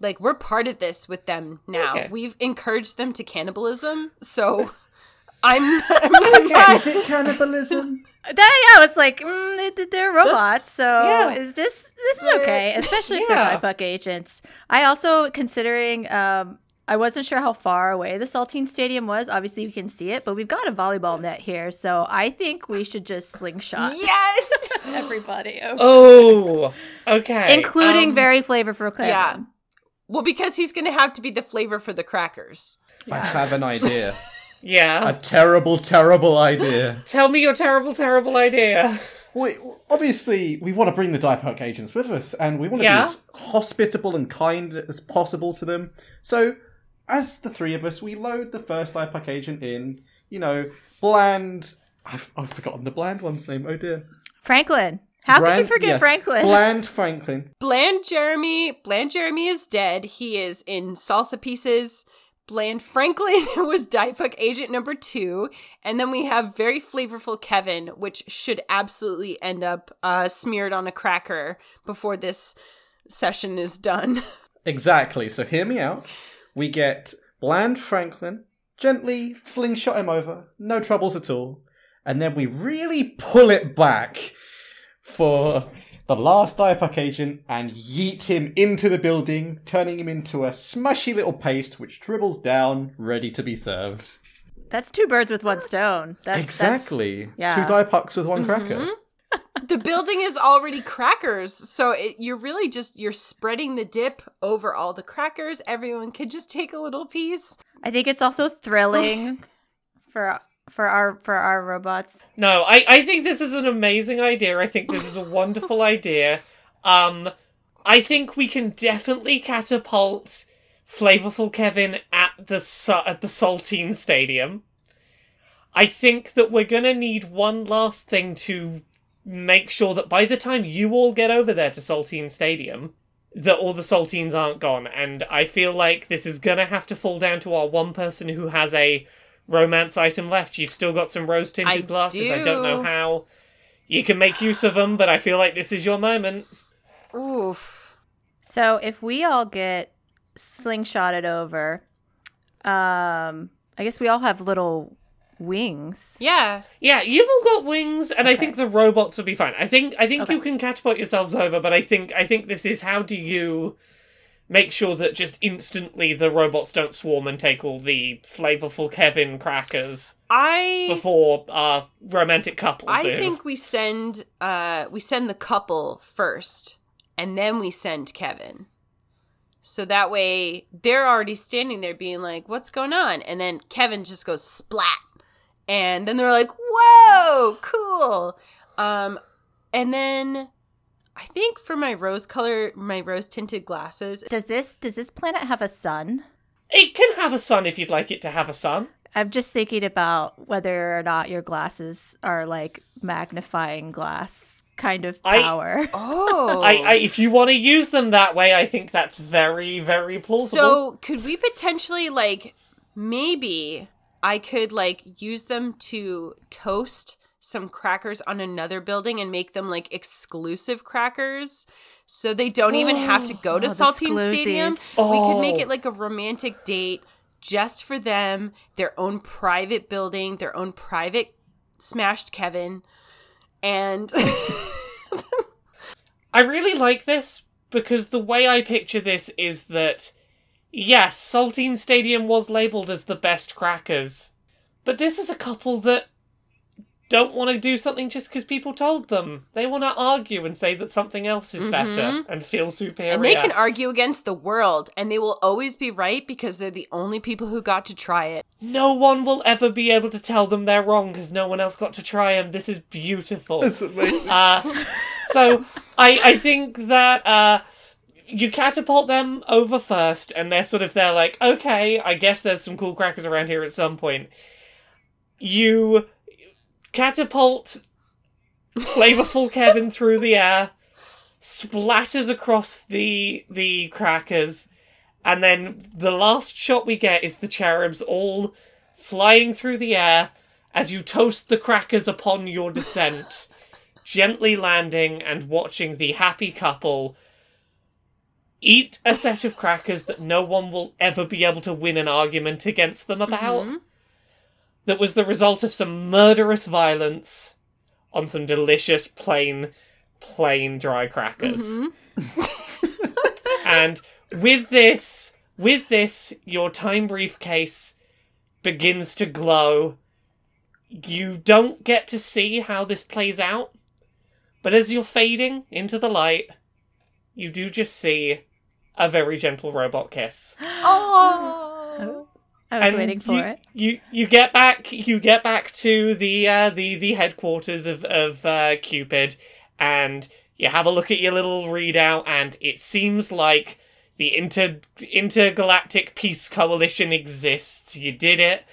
like we're part of this with them now. Okay. We've encouraged them to cannibalism, so I'm, I'm not, Is it cannibalism? That, yeah, I was like, mm, they- they're robots, That's- so yeah. is this this is okay, especially if Yeah. they're BIPOC agents. I also considering, um, I wasn't sure how far away the Saltine Stadium was. Obviously, you can see it, but we've got a volleyball net here, so I think we should just slingshot yes. everybody, over. Oh, okay. including um, very flavorful Kevin. Yeah. Well, because he's going to have to be the flavor for the crackers. I have an idea. Yeah. a terrible, terrible idea. Tell me your terrible, terrible idea. We, obviously, we want to bring the Diepuck agents with us, and we want to Yeah. be as hospitable and kind as possible to them. So, as the three of us, we load the first Diepuck agent in, you know, bland. I've, I've forgotten the bland one's name. Oh dear. Franklin. How could you forget yes, Franklin? Bland Franklin. Bland Jeremy, Bland Jeremy is dead. He is in salsa pieces. Bland Franklin was Diepuck agent number two. And then we have very flavorful Kevin, which should absolutely end up uh, smeared on a cracker before this session is done. Exactly. So hear me out. We get Bland Franklin, gently slingshot him over, no troubles at all, and then we really pull it back for the last Diepuck agent and yeet him into the building, turning him into a smushy little paste which dribbles down, ready to be served. That's two birds with one stone. That's, exactly. yeah. Two Diepucks with one cracker. Mm-hmm. the building is already crackers, so it, you're really just you're spreading the dip over all the crackers. Everyone could just take a little piece. I think it's also thrilling for for our for our robots. No, I, I think this is an amazing idea. I think this is a wonderful idea. Um, I think we can definitely catapult Flavorful Kevin at the su- at the Saltine Stadium. I think that we're gonna need one last thing to make sure that by the time you all get over there to Saltine Stadium, that all the saltines aren't gone. And I feel like this is gonna have to fall down to our one person who has a romance item left. You've still got some rose tinted I glasses. I don't know how you can make use of them, but I feel like this is your moment. Oof. So if we all get slingshotted over, um, I guess we all have little wings. Yeah. Yeah, you've all got wings, and I think the robots will be fine. I think I think Okay. you can catapult yourselves over, but I think I think this is how do you make sure that just instantly the robots don't swarm and take all the flavorful Kevin crackers I before our romantic couple I do. think we send uh we send the couple first and then we send Kevin. So that way they're already standing there being like, "What's going on?" And then Kevin just goes splat. And then they're like, "Whoa, cool." Um and then I think for my rose color, my rose tinted glasses, Does this does this planet have a sun? it can have a sun if you'd like it to have a sun. I'm just thinking about whether or not your glasses are like magnifying glass kind of I- power. oh. I, I if you want to use them that way, I think that's very very plausible. So could we potentially like maybe I could like use them to toast some crackers on another building and make them like exclusive crackers so they don't even have to oh, go to Oh, Saltine Stadium. exclusives. We could make Oh. it like a romantic date just for them, their own private building, their own private smashed Kevin. And I really like this because the way I picture this is that yes, Saltine Stadium was labeled as the best crackers, but this is a couple that don't want to do something just because people told them. They want to argue and say that something else is better and feel superior. and they can argue against the world and they will always be right because they're the only people who got to try it. no one will ever be able to tell them they're wrong because no one else got to try them. This is beautiful. That's amazing. Uh, so I I think that uh, you catapult them over first, and they're sort of there like, okay, I guess there's some cool crackers around here at some point. You catapult flavorful Kevin through the air, splatters across the the crackers, and then the last shot we get is the cherubs all flying through the air as you toast the crackers upon your descent, gently landing and watching the happy couple eat a set of crackers that no one will ever be able to win an argument against them about. Mhm. That was the result of some murderous violence on some delicious, plain, plain dry crackers. Mhm. And with this, with this, your time briefcase begins to glow. You don't get to see how this plays out, but as you're fading into the light, you do just see a very gentle robot kiss. Oh. I was And waiting for you, it. You you get back you get back to the uh, the the headquarters of of uh, Cupid, and you have a look at your little readout, and it seems like the inter intergalactic peace coalition exists. You did it.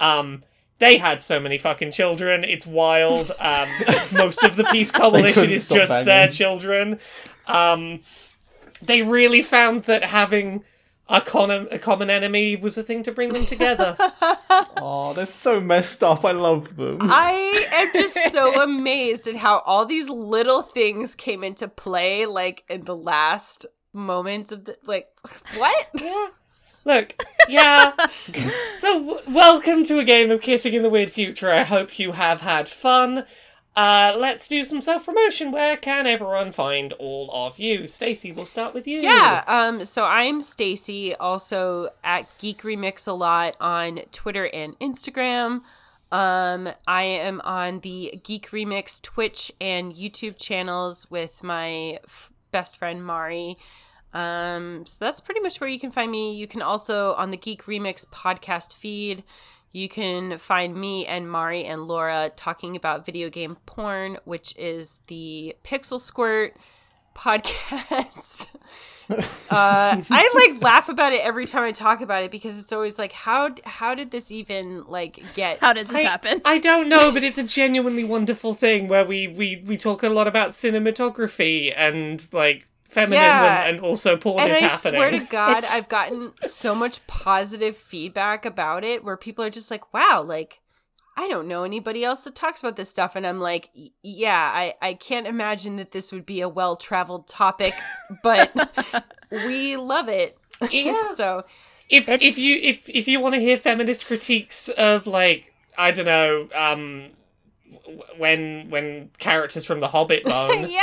Um, they had so many fucking children. It's wild. Um, most of the peace coalition is just banging. their children. Um, they really found that having a common, a common enemy was a thing to bring them together. Oh, they're so messed up. I love them. I am just so amazed at how all these little things came into play, like in the last moments of the like. What? yeah. Look, yeah. so, w- welcome to a game of Kissing in the Weird Future. I hope you have had fun. Uh, let's do some self promotion. Where can everyone find all of you? Stacy, we'll start with you. Yeah. Um. So I'm Stacy, also at Geek Remix a lot on Twitter and Instagram. Um, I am on the Geek Remix Twitch and YouTube channels with my f- best friend Mari. Um, so that's pretty much where you can find me. You can also on the Geek Remix podcast feed. You can find me and Mari and Laura talking about video game porn, which is the Pixel Squirt podcast. uh, I like laugh about it every time I talk about it because it's always like, how how did this even like get? How did this I, happen? I don't know, but it's a genuinely wonderful thing where we, we, we talk a lot about cinematography and like feminism Yeah. and also porn and is I happening. swear to God, It's- I've gotten so much positive feedback about it where people are just like, wow, like, I don't know anybody else that talks about this stuff. And I'm like, yeah, I, I can't imagine that this would be a well traveled topic, but we love it. Yeah. so, if It's- if you if if you want to hear feminist critiques of like I don't know um when when characters from The Hobbit bone yeah.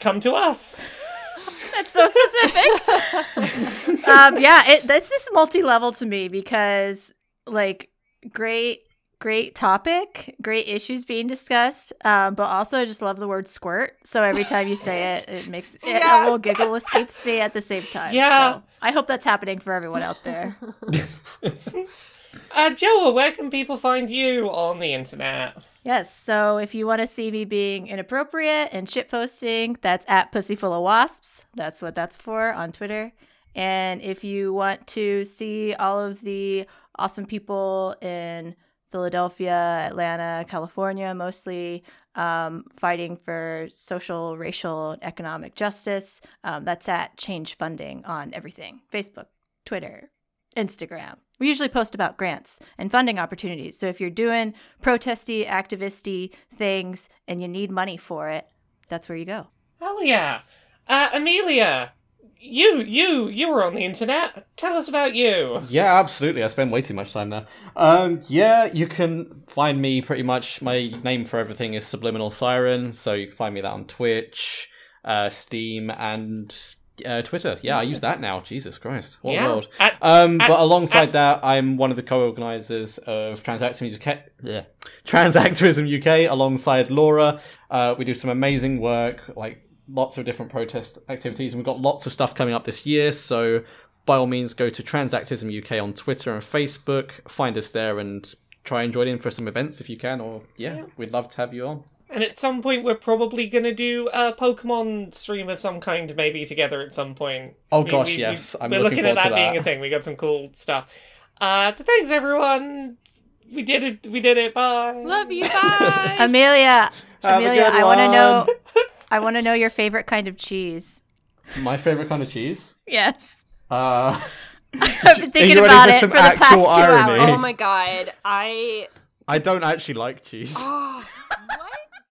come to us. That's so specific. um, yeah, it, this is multi-level to me because, like, great, great topic, great issues being discussed. Um, but also, I just love the word squirt. So every time you say it, it makes it, Yeah. a little giggle escapes me at the same time. Yeah. So I hope that's happening for everyone out there. Uh, Joel, where can people find you on the internet? Yes. So if you want to see me being inappropriate and shitposting, that's at Pussyful of Wasps. That's what that's for on Twitter. And if you want to see all of the awesome people in Philadelphia, Atlanta, California, mostly um, fighting for social, racial, economic justice, um, that's at Change Funding on everything Facebook, Twitter, Instagram. We usually post about grants and funding opportunities. So if you're doing protesty, activisty things and you need money for it, that's where you go. Hell yeah. Uh, Amelia, you you you were on the internet. Tell us about you. Yeah, absolutely. I spend way too much time there. Um, yeah, you can find me pretty much. My name for everything is Subliminal Siren, so you can find me that on Twitch, uh, Steam, and uh, Twitter. Yeah, I use that now. Jesus Christ, what Yeah. world! At- Um, at- but alongside at- that, I'm one of the co-organizers of TransActual UK. Yeah. TransActual UK, alongside Laura. Uh, we do some amazing work, like lots of different protest activities, and we've got lots of stuff coming up this year. So, by all means, go to TransActual UK on Twitter and Facebook. Find us there and try and join in for some events if you can. Or yeah, we'd love to have you on. And at some point, we're probably gonna do a Pokemon stream of some kind, maybe together at some point. Oh We- gosh, we- we- yes. I'm we're looking looking at forward that to being a thing. We got some cool stuff. Uh, so thanks everyone. We did it. We did it. Bye. Love you. Bye. Amelia, Have Amelia, I want to know. I want to know your favorite kind of cheese. My favorite kind of cheese. Yes, Uh, I've been thinking you ready about for it some for the past two irony? oh my god. I. I don't actually like cheese. Oh, what?